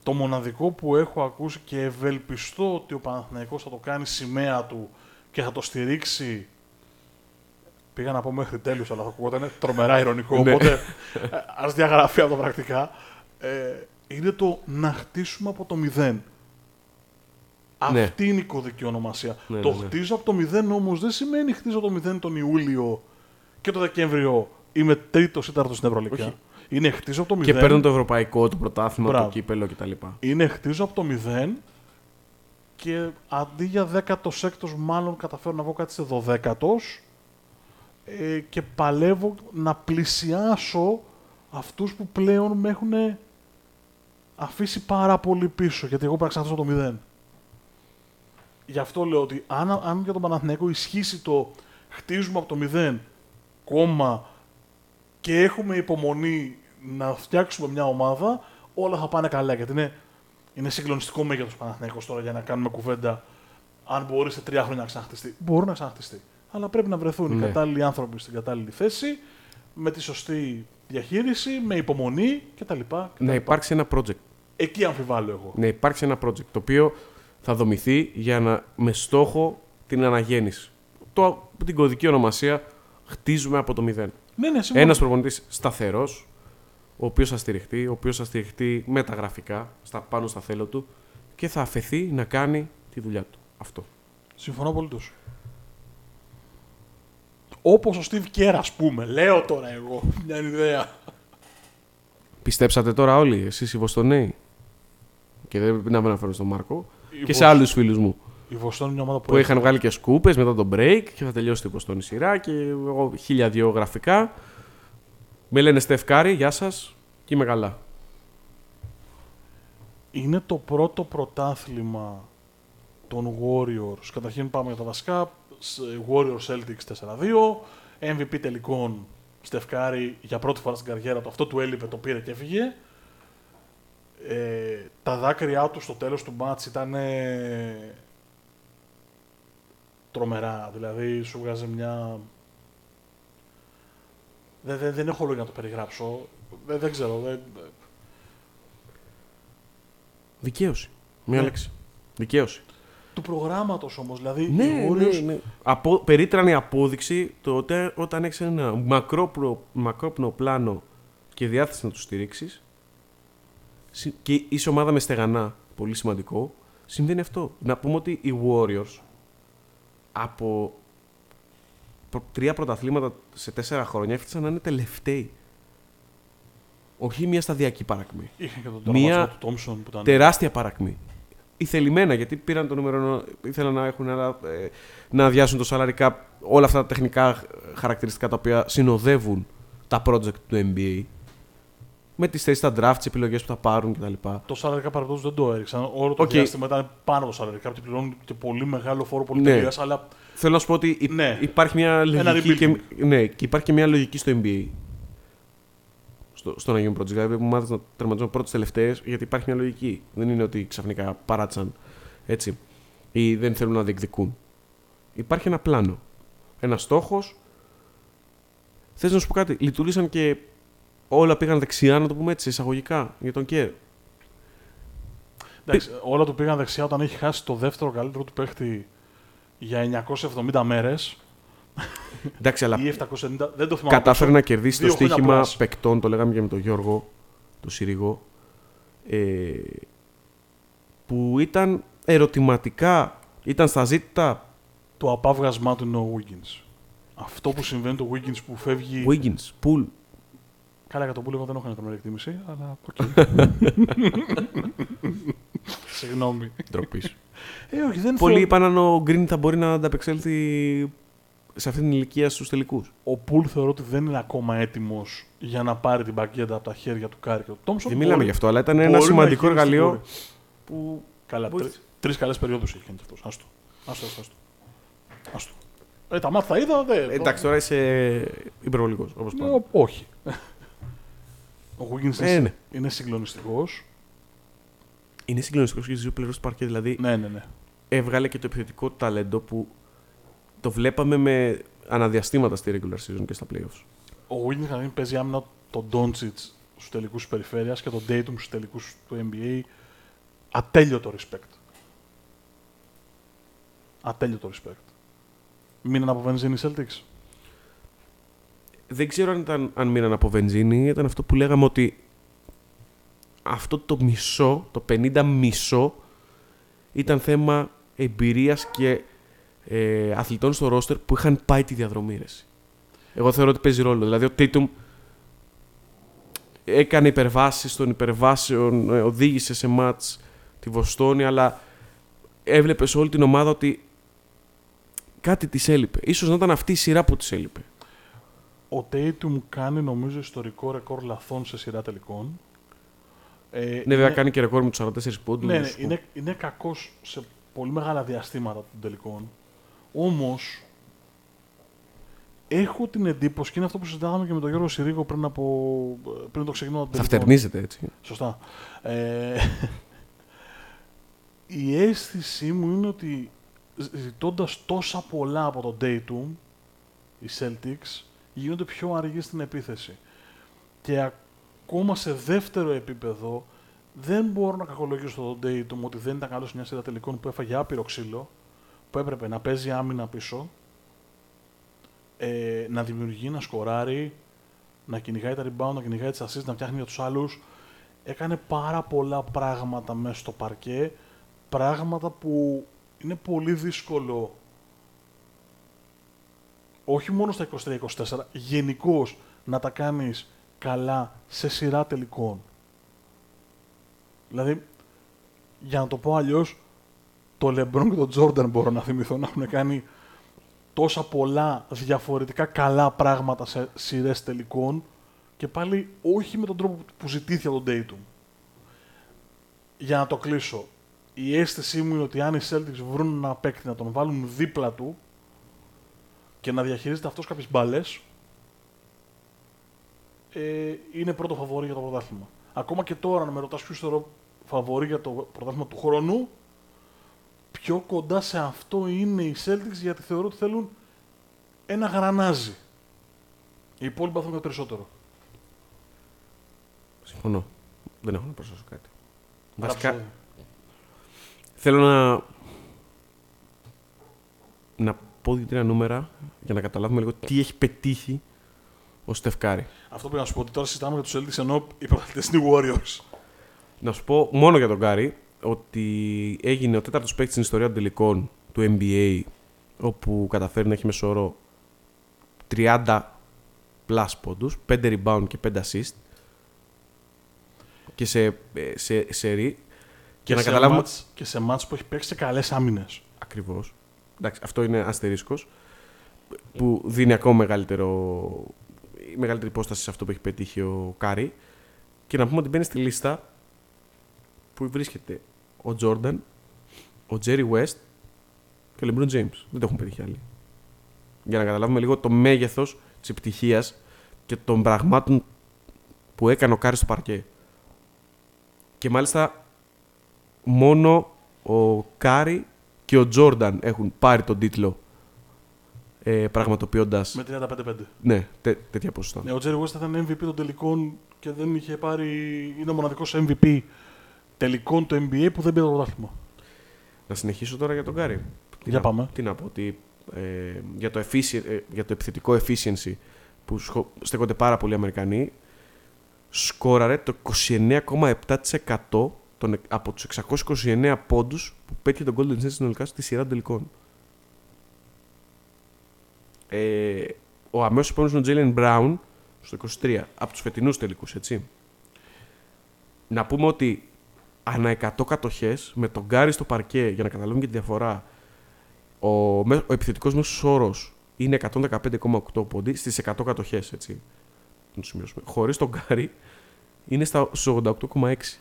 το μοναδικό που έχω ακούσει και ευελπιστώ ότι ο Παναθηναϊκός θα το κάνει σημαία του και θα το στηρίξει. Πήγα να πω μέχρι τέλου, αλλά θα ακούγονταν τρομερά ηρωνικό. Ναι. Οπότε ας διαγραφεί από τα πρακτικά. Ε, είναι το να χτίσουμε από το μηδέν. Ναι. Αυτή είναι η κωδική ονομασία. Ναι, το ναι, ναι. χτίζω από το μηδέν όμως δεν σημαίνει χτίζω από το μηδέν τον Ιούλιο και το Δεκέμβριο είμαι τρίτος ή τέταρτος στην Ευρωλυκά. Είναι χτίζω από το 0. Και παίρνω το ευρωπαϊκό, το πρωτάθλημα, το κύπελο κτλ. Είναι χτίζω από το 0 και αντί για 16ο, μάλλον καταφέρω να βγω κάτι σε 12ο ε, και παλεύω να πλησιάσω αυτούς που πλέον με έχουν αφήσει πάρα πολύ πίσω, γιατί εγώ πρέπει να το 0. Γι' αυτό λέω ότι αν, αν για τον Παναθηναϊκό ισχύσει το χτίζουμε από το 0 ακόμα και έχουμε υπομονή να φτιάξουμε μια ομάδα, όλα θα πάνε καλά. Γιατί είναι, είναι συγκλονιστικό μέγεθος Παναθηναϊκός τώρα για να κάνουμε κουβέντα αν μπορεί σε τρία χρόνια να ξαναχτιστεί. Μπορεί να ξαναχτιστεί. Αλλά πρέπει να βρεθούν ναι. οι κατάλληλοι άνθρωποι στην κατάλληλη θέση, με τη σωστή διαχείριση, με υπομονή κτλ. Να υπάρξει ένα project. Εκεί αμφιβάλλω εγώ. Να υπάρξει ένα project το οποίο θα δομηθεί για να, με στόχο την αναγέννηση. Το, την κωδική ονομασία χτίζουμε από το μηδέν. Ναι, ναι, συμφωνώ. Ένας προπονητής σταθερός, ο οποίος θα στηριχτεί, ο οποίος θα στηριχτεί με τα γραφικά, στα, πάνω στα θέλω του και θα αφαιθεί να κάνει τη δουλειά του. Αυτό. Συμφωνώ πολύ τους. Όπως ο Steve Kerr, ας πούμε. Λέω τώρα εγώ μια ιδέα. Πιστέψατε τώρα όλοι, εσείς οι Βοστονέοι; Και δεν πρέπει να με αναφέρω στον Μάρκο. Η και σε Βοσ- άλλους φίλους μου. Η Βοστόν είναι μια ομάδα που, Που είχαν βγάλει και σκούπες μετά τον break και θα τελειώσει την Βοστόνη σειρά. Και εγώ χίλια δυο γραφικά. Με λένε Στεφκάρη, γεια σας. Και είμαι καλά. είναι το πρώτο πρωτάθλημα των Warriors. Καταρχήν πάμε για τα βασικά. Σ- Warriors Celtics 4-2. MVP τελικών Στεφκάρη για πρώτη φορά στην καριέρα του. Αυτό του έλειπε, το πήρε και έφυγε. Ε, τα δάκρυά του στο τέλος του μάτς ήταν ε, τρομερά. Δηλαδή σου βγάζει μια... Δεν, δεν, δεν έχω λόγια να το περιγράψω. Δεν, δεν ξέρω. Δεν, Δικαίωση. Μία Ναι. λέξη. Δικαίωση. του προγράμματος όμως. Δηλαδή οι Ναι, Warriors ναι, ναι. Απο, περίτρανη απόδειξη το ότι όταν έχεις ένα μακρόπνο, μακρόπνο πλάνο και διάθεση να του στηρίξεις και είσαι ομάδα με στεγανά, πολύ σημαντικό, συμβαίνει αυτό. Να πούμε ότι οι Warriors από προ- τρία πρωταθλήματα σε τέσσερα χρόνια έφτασαν να είναι τελευταίοι. Όχι μια σταδιακή παρακμή. Είχε και τον Μία τραυματισμό του Τόμψον που ήταν. Τεράστια παρακμή. Η θελημένα, γιατί πήραν το νούμερο ένα, ήθελαν να, έχουν ένα, ε, να αδειάσουν το salary cap, όλα αυτά τα τεχνικά χαρακτηριστικά τα οποία συνοδεύουν τα project του NBA. Με τις θέσεις στα draft, τις επιλογές που θα πάρουν κτλ. Το salary cap παραδόση δεν το έριξαν. Όλο το Οκ. διάστημα ήταν πάνω από το salary cap και πληρώνουν και πολύ μεγάλο φόρο Ναι. πολυτελείας, αλλά Θέλω να σου πω ότι υ- Ναι. υπάρχει μια λογική. Και, rebuilding. ναι, και υπάρχει και μια λογική στο NBA. Στο, στον Αγίον Project. Δηλαδή, μου μάθει να τερματίζουν πρώτε τελευταίες, γιατί υπάρχει μια λογική. Δεν είναι ότι ξαφνικά παράτσαν έτσι ή δεν θέλουν να διεκδικούν. Υπάρχει ένα πλάνο. Ένας στόχος. Θες να σου πω κάτι. Λειτουργήσαν και όλα πήγαν δεξιά, να το πούμε έτσι, εισαγωγικά για τον Κέρ. εντάξει, όλα του πήγαν δεξιά όταν έχει χάσει το δεύτερο καλύτερο του παίχτη για 970 μέρες Εντάξει, αλλά ή 790. Δεν το θυμάμαι. κατάφερε να κερδίσει το δύο χρόνια στοίχημα πλάς. παικτών, το λέγαμε και με τον Γιώργο, τον Συρίγο, ε, που ήταν ερωτηματικά, ήταν στα ζήτητα Το απαύγασμα του είναι ο Wiggins. Αυτό που συμβαίνει το Wiggins που φεύγει. Wiggins, Poole. Καλά, για τον Πουλ εγώ δεν έχω καμία τρομερή εκτίμηση, αλλά οκέι. Συγγνώμη. Ντροπής. Ε, όχι, δεν Πολλοί θεωρώ- είπαν αν ο Green θα μπορεί να ανταπεξέλθει σε αυτήν την ηλικία στους τελικούς. Ο Πουλ θεωρώ ότι δεν είναι ακόμα έτοιμος για να πάρει την μπαγκέτα από τα χέρια του Κάρι και του Τόμσον. Δεν μιλάμε γι' αυτό, αλλά ήταν ένα μπορεί να σημαντικό γίνει στην εργαλείο πορεία. που. Καλά, Μπορεί- τρει- τρεις καλές περιόδους έχει κάνει αυτός. Άστο. Άστο, άστο. άστο. άστο. Ε, τα μάτια είδα, δεν. Ε, Εντάξει, τώρα είσαι υπερβολικός όπως πάντα. Ε, όχι. Ο Wiggins Ε, είναι, ναι. είναι συγκλονιστικός. Είναι συγκλονιστικός και δίπλευρος του παρκέ. Δηλαδή, Ναι, ναι, ναι. έβγαλε και το επιθετικό του ταλέντο που το βλέπαμε με αναδιαστήματα στη regular season και στα playoffs. Ο Wiggins καταρχήν παίζει άμυνα τον Doncic στους τελικούς της περιφέρειας και τον Dayton στους τελικούς του NBA. Ατέλειωτο respect. Ατέλειωτο respect. Μείναν από βενζίνη οι Celtics. Δεν ξέρω αν, ήταν, αν μείναν από βενζίνη, ήταν αυτό που λέγαμε ότι αυτό το μισό, το 50 μισό, ήταν θέμα εμπειρίας και ε, αθλητών στο ρόστερ που είχαν πάει τη διαδρομή. ρε εσύ. Εγώ θεωρώ ότι παίζει ρόλο. Δηλαδή ο Tatum έκανε υπερβάσεις των υπερβάσεων, ε, οδήγησε σε μάτς τη Βοστόνη, αλλά έβλεπες σε όλη την ομάδα ότι κάτι της έλειπε. Ίσως να ήταν αυτή η σειρά που της έλειπε. Ο Tatum κάνει νομίζω ιστορικό ρεκόρ λαθών σε σειρά τελικών. Ε, Ναι, βέβαια κάνει και ρεκόρ με τους 44 πόντους. Ναι, ναι, είναι, είναι κακός σε πολύ μεγάλα διαστήματα των τελικών. Όμως, έχω την εντύπωση, και είναι αυτό που συζητάγαμε και με τον Γιώργο Συρίγο πριν, από, πριν το ξεκινώ των Θα τελικών. φτερνίζεται έτσι. Σωστά. Ε, η αίσθησή μου είναι ότι ζητώντας τόσα πολλά από τον Dayton, οι Celtics γίνονται πιο αργοί στην επίθεση. Και ακόμα σε δεύτερο επίπεδο δεν μπορώ να κακολογήσω τον Dayton ότι δεν ήταν καλός σε μια σειρά τελικών που έφαγε άπειρο ξύλο, που έπρεπε να παίζει άμυνα πίσω, ε, να δημιουργεί, να σκοράρει, να κυνηγάει τα rebound, να κυνηγάει τις assists, να φτιάχνει για τους άλλους. Έκανε πάρα πολλά πράγματα μέσα στο παρκέ, πράγματα που είναι πολύ δύσκολο όχι μόνο στα 23-24, γενικώς να τα κάνεις καλά σε σειρά τελικών. Δηλαδή, για να το πω αλλιώς, το LeBron και το Jordan μπορώ να θυμηθώ να έχουν κάνει τόσα πολλά διαφορετικά καλά πράγματα σε σειρές τελικών και πάλι όχι με τον τρόπο που ζητήθηκε από τον Dayton. Για να το κλείσω, η αίσθησή μου είναι ότι αν οι Celtics βρουν ένα παίκτη να τον βάλουν δίπλα του και να διαχειρίζεται αυτός κάποιες μπάλες, ε, είναι πρώτο φαβορή για το πρωτάθλημα. Ακόμα και τώρα, να με ρωτάς ποιος θεωρώ φαβορή για το πρωτάθλημα του χρόνου, πιο κοντά σε αυτό είναι οι Celtics γιατί θεωρώ ότι θέλουν ένα γρανάζι. Οι υπόλοιπα θέλουν κάτι περισσότερο. Συμφωνώ. Δεν έχω να προσθέσω κάτι. Γράψω. Βασικά, θέλω να. να πω δύο-τρία νούμερα για να καταλάβουμε λίγο τι έχει πετύχει ο Στεφ Κάρι. Αυτό που να σου πω ότι τώρα συζητάμε για τους Celtics ενώ οι πρωταθλητές είναι οι Warriors. Να σου πω μόνο για τον Κάρι ότι έγινε ο τέταρτος παίκτης στην ιστορία των τελικών του NBA που καταφέρνει να έχει μέσο όρο 30 plus πόντους, 5 rebound και 5 assist και σε, ε, σε, σε ρί. Και, να σε καταλάβουμε μάτς- και σε μάτς που έχει παίξει σε καλές άμυνες. ακριβώς. Εντάξει, αυτό είναι αστερίσκος που δίνει ακόμα μεγαλύτερο, μεγαλύτερη υπόσταση σε αυτό που έχει πετύχει ο Κάρι. Και να πούμε ότι μπαίνει στη λίστα που βρίσκεται ο Τζόρνταν, ο Jerry West και ο LeBron James. Δεν το έχουν πετύχει άλλοι. Για να καταλάβουμε λίγο το μέγεθος της επιτυχίας και των πραγμάτων που έκανε ο Κάρι στο παρκέ. Και μάλιστα μόνο ο Κάρι και ο Τζόρνταν έχουν πάρει τον τίτλο ε, πραγματοποιώντας. Με 35-5. Ναι, τέ, τέτοια ποσοστά. Ναι, ο Jerry West ήταν MVP των τελικών και δεν είχε πάρει. Είναι ο μοναδικός MVP τελικών του NBA που δεν πήρε το πρωτάθλημα. Να συνεχίσω τώρα για τον Κάρι. Τι Για να- πάμε. Τι να πω, ότι ε, για, το effici- ε, για το επιθετικό efficiency που σχο- στέκονται πάρα πολλοί Αμερικανοί, σκόραρε το 29,7% των, εκ- από τους 629 πόντους που πέτυχε τον Golden State συνολικά στη σειρά των τελικών. Ε, ο αμέσως επόμενος είναι ο Jalen Brown στο 23, από τους φετινούς τελικούς, έτσι. Να πούμε ότι ανά 100 κατοχές με τον Γκάρι στο παρκέ, για να καταλάβουμε και τη διαφορά, ο, μέ- ο επιθετικός μέσος όρος είναι 115,8 πόντι στις 100 κατοχές, έτσι. Να το σημειώσουμε. Χωρίς τον Κάρι είναι στα, στους 88,6.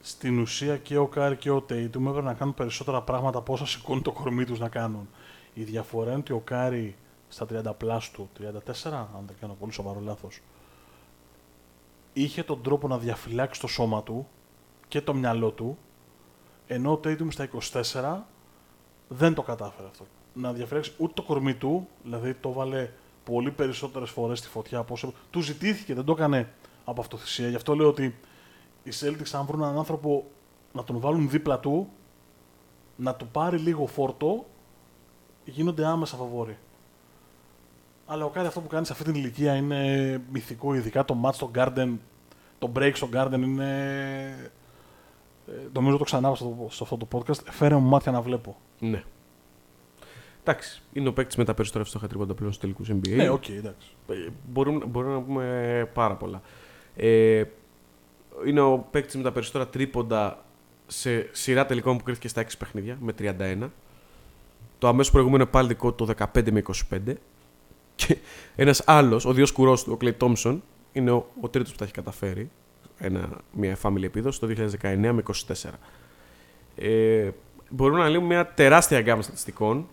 Στην ουσία και ο Κάρι και ο Τέιτουμ έπρεπε να κάνουν περισσότερα πράγματα από όσα σηκώνει το κορμί τους να κάνουν. Η διαφορά είναι ότι ο Κάρι στα 30 plus του, 34, αν δεν κάνω πολύ σοβαρό λάθος, είχε τον τρόπο να διαφυλάξει το σώμα του και το μυαλό του, ενώ ο Τέιτουμ στα 24 δεν το κατάφερε αυτό. Να διαφυλάξει ούτε το κορμί του, δηλαδή το 'βαλε πολύ περισσότερες φορές στη φωτιά από όσο. Του ζητήθηκε, δεν το έκανε από αυτοθυσία. Γι' αυτό λέω ότι οι Celtics, αν βρουν έναν άνθρωπο να τον βάλουν δίπλα του, να του πάρει λίγο φόρτο, γίνονται άμεσα φαβόροι. Αλλά ο Κάρι αυτό που κάνει σε αυτή την ηλικία είναι μυθικό, ειδικά το match στο Garden, το break στο Garden είναι... ε, Νομίζω το ξανά στο, στο αυτό το podcast. Φέρε μου μάτια να βλέπω. Ναι. Εντάξει, είναι ο παίκτης με τα περισσότερα εύστοχα τρίποντα πλέον στους τελικούς NBA. Ναι, οκ, εντάξει. Ε, Μπορούμε, μπορούμε να πούμε πάρα πολλά. Ε, είναι ο παίκτης με τα περισσότερα τρίποντα σε σειρά τελικών που κρίθηκε στα 6 παιχνίδια με 31. Το αμέσως προηγούμενο πάλι δικό του το 15 με 25. Και ένας άλλος, ο δύο κουρός του, ο Κλέι Τόμψον, είναι ο, ο τρίτος που τα έχει καταφέρει. Ένα, μια family επίδοση το 2019 με 24. Ε, μπορούμε να λέμε μια τεράστια γκάμα στατιστικών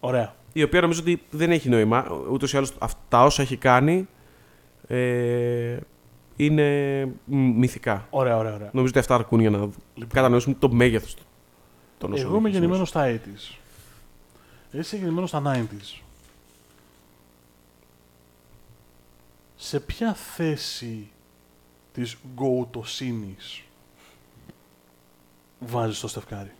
Ωραία. η οποία νομίζω ότι δεν έχει νόημα. Ούτως ή άλλως τα όσα έχει κάνει ε, είναι μ- μυθικά. Ωραία, ωραία, ωραία. Νομίζω ότι αυτά αρκούν για να Λοιπόν. κατανοήσουμε το μέγεθος των όσων Εγώ είμαι έχει γεννημένος στα 80s. Εσύ είσαι γεννημένος στα 90s. Σε ποια θέση της γκοουτοσύνης βάζεις το στεφκάρι;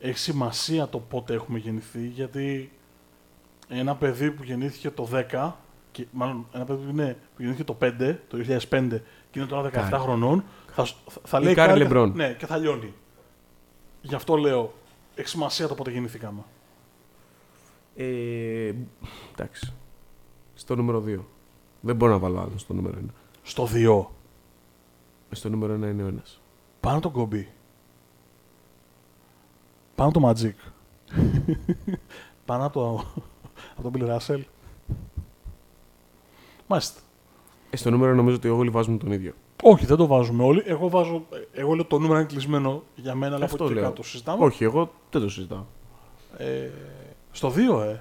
Έχει σημασία το πότε έχουμε γεννηθεί, γιατί ένα παιδί που γεννήθηκε το 10, και, μάλλον ένα παιδί που, είναι, που γεννήθηκε το 5, το 2005, και είναι τώρα 17 Κάρι. χρονών, θα, θα, θα Ή λέει Κάρι Κάρι Λεμπρόν. Ναι, και θα λιώνει. Γι' αυτό λέω, έχει σημασία το πότε γεννηθήκαμε. Ε, εντάξει. Στο νούμερο 2. Δεν μπορώ να βάλω άλλο στο νούμερο 1. Στο 2, Στο νούμερο 1 είναι ο ένας. πάνω το κομπί. Πάνω το Magic. πάνω από το, από τον Bill Russell. Μάλιστα. Ε, στο νούμερο νομίζω ότι όλοι βάζουμε τον ίδιο. Όχι, δεν το βάζουμε όλοι. Εγώ, βάζω, εγώ λέω το νούμερο είναι κλεισμένο για μένα, αλλά Αυτό από εκεί και λέω. κάτω συζητάμε. Όχι, εγώ δεν το συζητάω. Ε, στο 2, ε.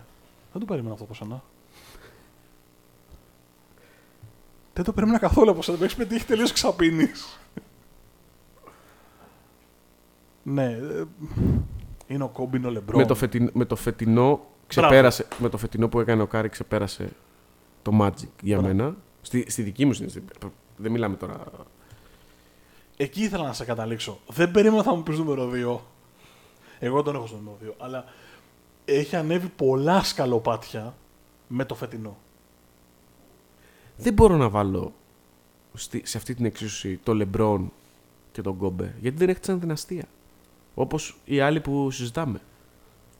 Δεν το περίμενα αυτό από σένα. Δεν το περίμενα καθόλου από σένα. Με έχεις πετύχει τελείως ξαπίνει. ναι. ε, είναι ο Κόμπι ή ο Λεμπρόν. Με το, φετιν, με το φετινό ξεπέρασε, με το φετινό που έκανε ο Κάρι ξεπέρασε το Magic για Μπράβο. μένα. Στη, στη δική μου συνείδηση. Δεν μιλάμε τώρα. Εκεί ήθελα να σε καταλήξω. Δεν περίμενα θα μου πεις νούμερο 2. Εγώ τον έχω στο νούμερο 2. Αλλά έχει ανέβει πολλά σκαλοπάτια με το φετινό. Δεν μπορώ να βάλω στη, σε αυτή την εξίσωση το LeBron και τον Γκόμπε. Γιατί δεν έχτισαν δυναστεία. Όπως οι άλλοι που συζητάμε.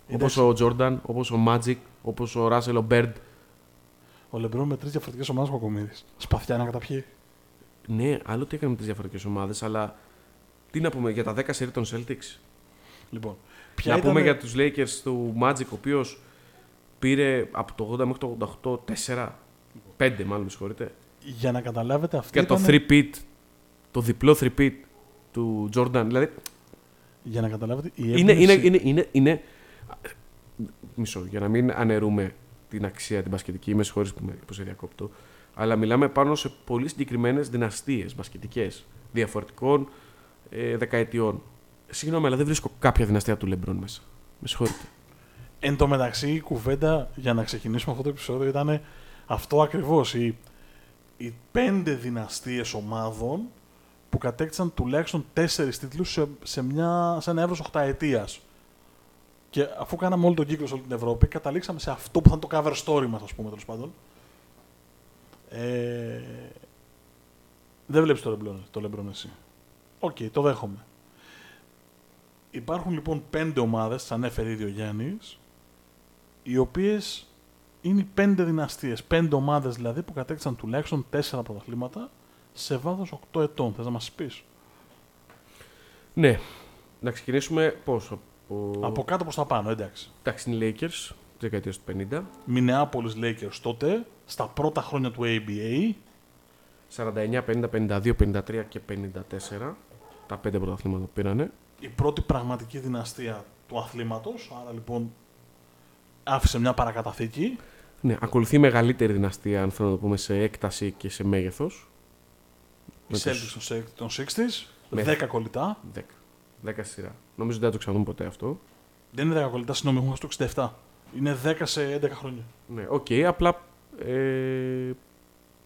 Εντάξει. Όπως ο Τζόρνταν, όπως ο Magic, όπως ο Ράσελ ο Μπέρντ. Ο Λεμπρόν με τρεις διαφορετικές ομάδες Κακομίδη. Σπαθιά να καταπιεί. Ναι, άλλο τι έκανε με τι διαφορετικές ομάδες, αλλά τι να πούμε για τα 10 σερί των Celtics. Λοιπόν, να πούμε για τους Lakers του Magic, ο οποίος πήρε από το 80 μέχρι το 88 4 Πέντε, μάλλον με συγχωρείτε. Για να καταλάβετε αυτή Και το ήταν... 3-pit, το διπλό 3-pit του Jordan. Δηλαδή, Για να καταλάβετε, η είναι, είναι, έμπνευση- είναι, είναι, είναι... Μισό, για να μην αναιρούμε την αξία την μπασκετική, με συγχωρείς που, με, που σε διακόπτω, αλλά μιλάμε πάνω σε πολύ συγκεκριμένες δυναστείες μπασκετικές, διαφορετικών ε, δεκαετιών. Συγγνώμη, αλλά δεν βρίσκω κάποια δυναστεία του Λεμπρόν μέσα. Με συγχωρείτε. Εν τω μεταξύ, η κουβέντα για να ξεκινήσουμε αυτό το επεισόδιο ήταν αυτό ακριβώς. Οι, οι πέντε δυναστείες ομάδων που κατέκτησαν τουλάχιστον τέσσερις τίτλους σε, σε, μια, σε ένα εύρος οχταετίας. Και αφού κάναμε όλο τον κύκλο σε όλη την Ευρώπη, καταλήξαμε σε αυτό που θα είναι το cover story μας, ας πούμε, τέλος πάντων. Ε, δεν βλέπεις το Λεμπρόν, το Λεμπρόν εσύ. Οκ, το δέχομαι. Υπάρχουν λοιπόν πέντε ομάδες, τις ανέφερε ήδη ο Γιάννης, οι οποίες είναι οι πέντε δυναστείες. Πέντε ομάδες δηλαδή που κατέκτησαν τουλάχιστον τέσσερα πρωταθλήματα σε βάθος 8 ετών. Θες να μας πεις; Ναι. Να ξεκινήσουμε πώς. Από, Από κάτω προς τα πάνω, εντάξει. Εντάξει, είναι οι Lakers, τη δεκαετία του 50. Μινεάπολης Lakers τότε, στα πρώτα χρόνια του ABA. 49, 50, 52, 53 και 54. Τα πέντε πρωταθλήματα που πήρανε. Η πρώτη πραγματική δυναστεία του αθλήματος. Άρα λοιπόν άφησε μια παρακαταθήκη. Ναι, ακολουθεί η μεγαλύτερη δυναστεία, αν θέλω να το πούμε, σε έκταση και σε μέγεθος. Οι Celtics των- των 60s. Με- 10 κολλητά. 10. 10 στη σειρά. Νομίζω δεν θα το ξαναδούμε ποτέ αυτό. Δεν είναι 10 κολλητά, συγγνώμη, έχουμε στο 67. Είναι 10 σε 11 χρόνια. Ναι, οκ, απλά. Ε,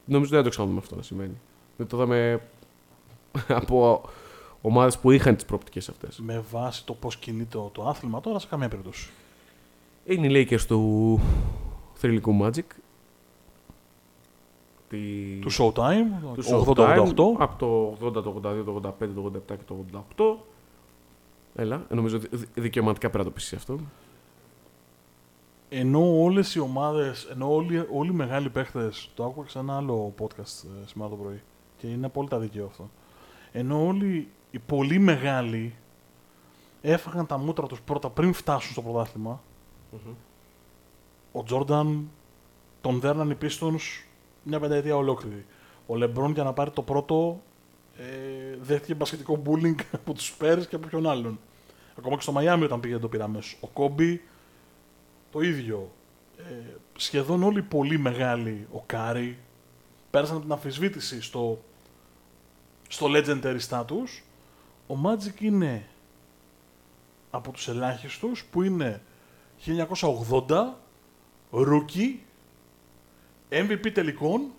νομίζω δεν θα το ξαναδούμε αυτό να σημαίνει. Δεν το είδαμε από ομάδες που είχαν τις προοπτικές αυτές. Με βάση το πώς κινείται το, το άθλημα τώρα σε καμία περίπτωση. Είναι οι Lakers του θρηλυκού Magic. Τη... Του Showtime, του 80-88. Showtime, Από το 80, το 82, το 85, το 87 και το 88. Έλα, ε, νομίζω δι- δικαιωματικά πρέπει να το πεις αυτό. Ενώ όλες οι ομάδες, ενώ όλοι, όλοι οι μεγάλοι παίχτες, το άκουγα σε ένα άλλο podcast ε, σήμερα το πρωί και είναι απόλυτα δίκαιο αυτό. Ενώ όλοι οι πολύ μεγάλοι έφαγαν τα μούτρα τους πρώτα πριν φτάσουν στο πρωτάθλημα, ο Τζόρνταν τον δέρναν οι Pistons μια πενταετία ολόκληρη. Ο Λεμπρόν για να πάρει το πρώτο ε, δέχτηκε μπασκετικό bullying από τους Spurs και από ποιον άλλον. Ακόμα και στο Μαϊάμι όταν πήγε δεν το πήρε αμέσως. Ο Κόμπι το ίδιο. Ε, σχεδόν όλοι οι πολύ μεγάλοι, ο Κάρι, πέρασαν από την αμφισβήτηση στο, στο legendary status. Ο Magic είναι από τους ελάχιστους που είναι 1980, rookie, MVP τελικών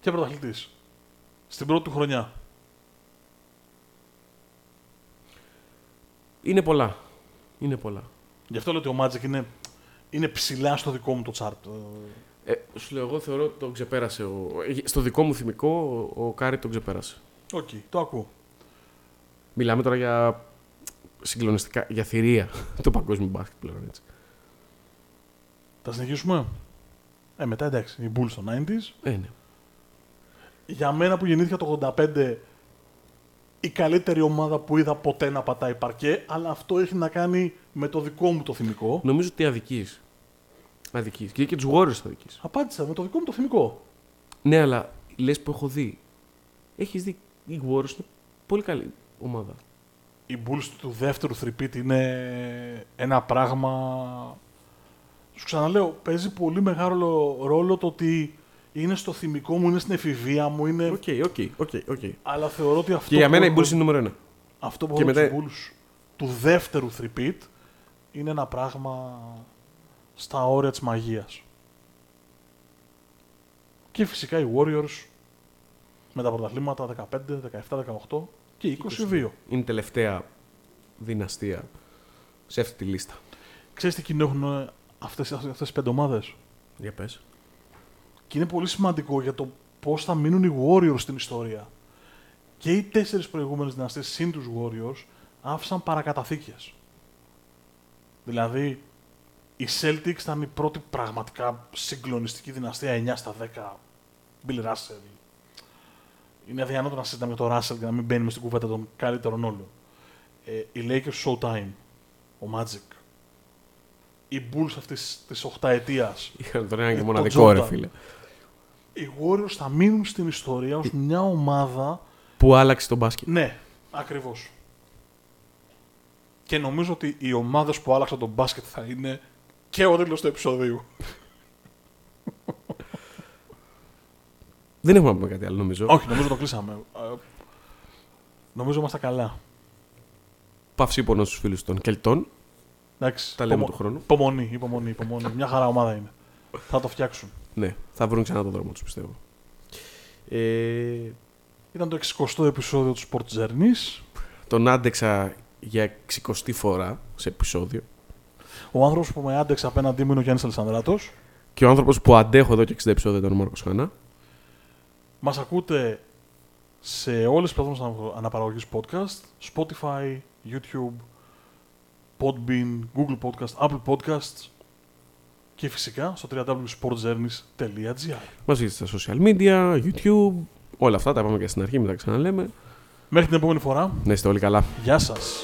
και πρωταθλητής. Στην πρώτη του χρονιά. Είναι πολλά. Είναι πολλά. Γι' αυτό λέω ότι ο Magic είναι, είναι ψηλά στο δικό μου το chart. Ε, Ε, σου λέω, εγώ θεωρώ ότι τον ξεπέρασε. Ο... ε, Στο δικό μου θυμικό, ο, ο Κάρι τον ξεπέρασε. Οκ, το ακούω. Μιλάμε τώρα για συγκλονιστικά, για θηρία το παγκόσμιο μπάσκετ πλέον. Έτσι. Θα συνεχίσουμε; Ε, μετά εντάξει, οι Bulls στο 90s. Ε, ναι. Για μένα που γεννήθηκα το 85, η καλύτερη ομάδα που είδα ποτέ να πατάει παρκέ, αλλά αυτό έχει να κάνει με το δικό μου το θυμικό. Νομίζω ότι αδική. Αδική. Και, και τους Warriors αδική. Απάντησα με το δικό μου το θυμικό. Ναι, αλλά λες που έχω δει. Έχεις δει. Οι Warriors είναι πολύ καλή ομάδα. Οι Bulls του δεύτερου θρυπίτη είναι ένα πράγμα... Σου ξαναλέω, παίζει πολύ μεγάλο ρόλο το ότι είναι στο θυμικό μου, είναι στην εφηβεία μου, είναι... Οκ, οκ, οκ, οκ. Αλλά θεωρώ ότι αυτό Και για που μένα η έχω- Bulls είναι νούμερο ένα. Αυτό που Και έχω μετά- μετά... Bulls του δεύτερου three-peat είναι ένα πράγμα στα όρια της μαγείας. Και φυσικά οι Warriors με τα πρωταθλήματα 15, 17, 18 και 22. Είναι η τελευταία δυναστεία σε αυτή τη λίστα. Ξέρεις τι κοινό έχουν αυτές, αυτές τις πέντε ομάδες; Για πες. Και είναι πολύ σημαντικό για το πώς θα μείνουν οι Warriors στην ιστορία. Και οι τέσσερις προηγούμενες δυναστείες συν τους Warriors άφησαν παρακαταθήκες. Δηλαδή, οι Celtics ήταν η πρώτη πραγματικά συγκλονιστική δυναστεία 9 στα 10. Bill Russell. Είναι αδιανότο να συζητάμε για τον Russell και να μην μπαίνουμε στην κουβέντα των καλύτερων όλων. Ε, οι Lakers Showtime. Ο Magic. οι Bulls αυτής της οχταετίας. Είχαν τον ένα και Ε, μοναδικό, τον ρε Jordan. φίλε. Οι Warriors θα μείνουν στην ιστορία ως μια ομάδα. Που άλλαξε τον μπάσκετ. Ναι, ακριβώς. Και νομίζω ότι οι ομάδες που άλλαξαν τον μπάσκετ θα είναι και ο τίτλο του επεισοδίου. Δεν έχουμε να πούμε κάτι άλλο, νομίζω. Όχι, νομίζω το κλείσαμε. Ε, Νομίζω είμαστε καλά. Παύση πόνο στους φίλους των Κελτών. Εντάξει, Τα λέμε υπομο- του χρόνου. Υπομονή, υπομονή, υπομονή. Μια χαρά ομάδα είναι. Θα το φτιάξουν. Ναι, θα βρουν ξανά τον δρόμο τους, πιστεύω. Ε, Ήταν το 60ο επεισόδιο του Sport Journeys. τον άντεξα για 60η φορά σε επεισόδιο. Ο άνθρωπος που με άντεξε απέναντί μου είναι ο Γιάννης Αλεσανδράτο. Και ο άνθρωπος που αντέχω εδώ και 60 επεισόδια ήταν ο Μάρκος Χανά. Μας ακούτε σε όλες τις πλατφόρμες αναπαραγωγής podcast, Spotify, YouTube, Podbean, Google Podcast, Apple Podcasts και φυσικά στο www.sportjourneys.gr. Μας βρίσκεται στα social media, YouTube, όλα αυτά τα είπαμε και στην αρχή, μην τα ξαναλέμε. Μέχρι την επόμενη φορά, Να είστε όλοι καλά. γεια σας!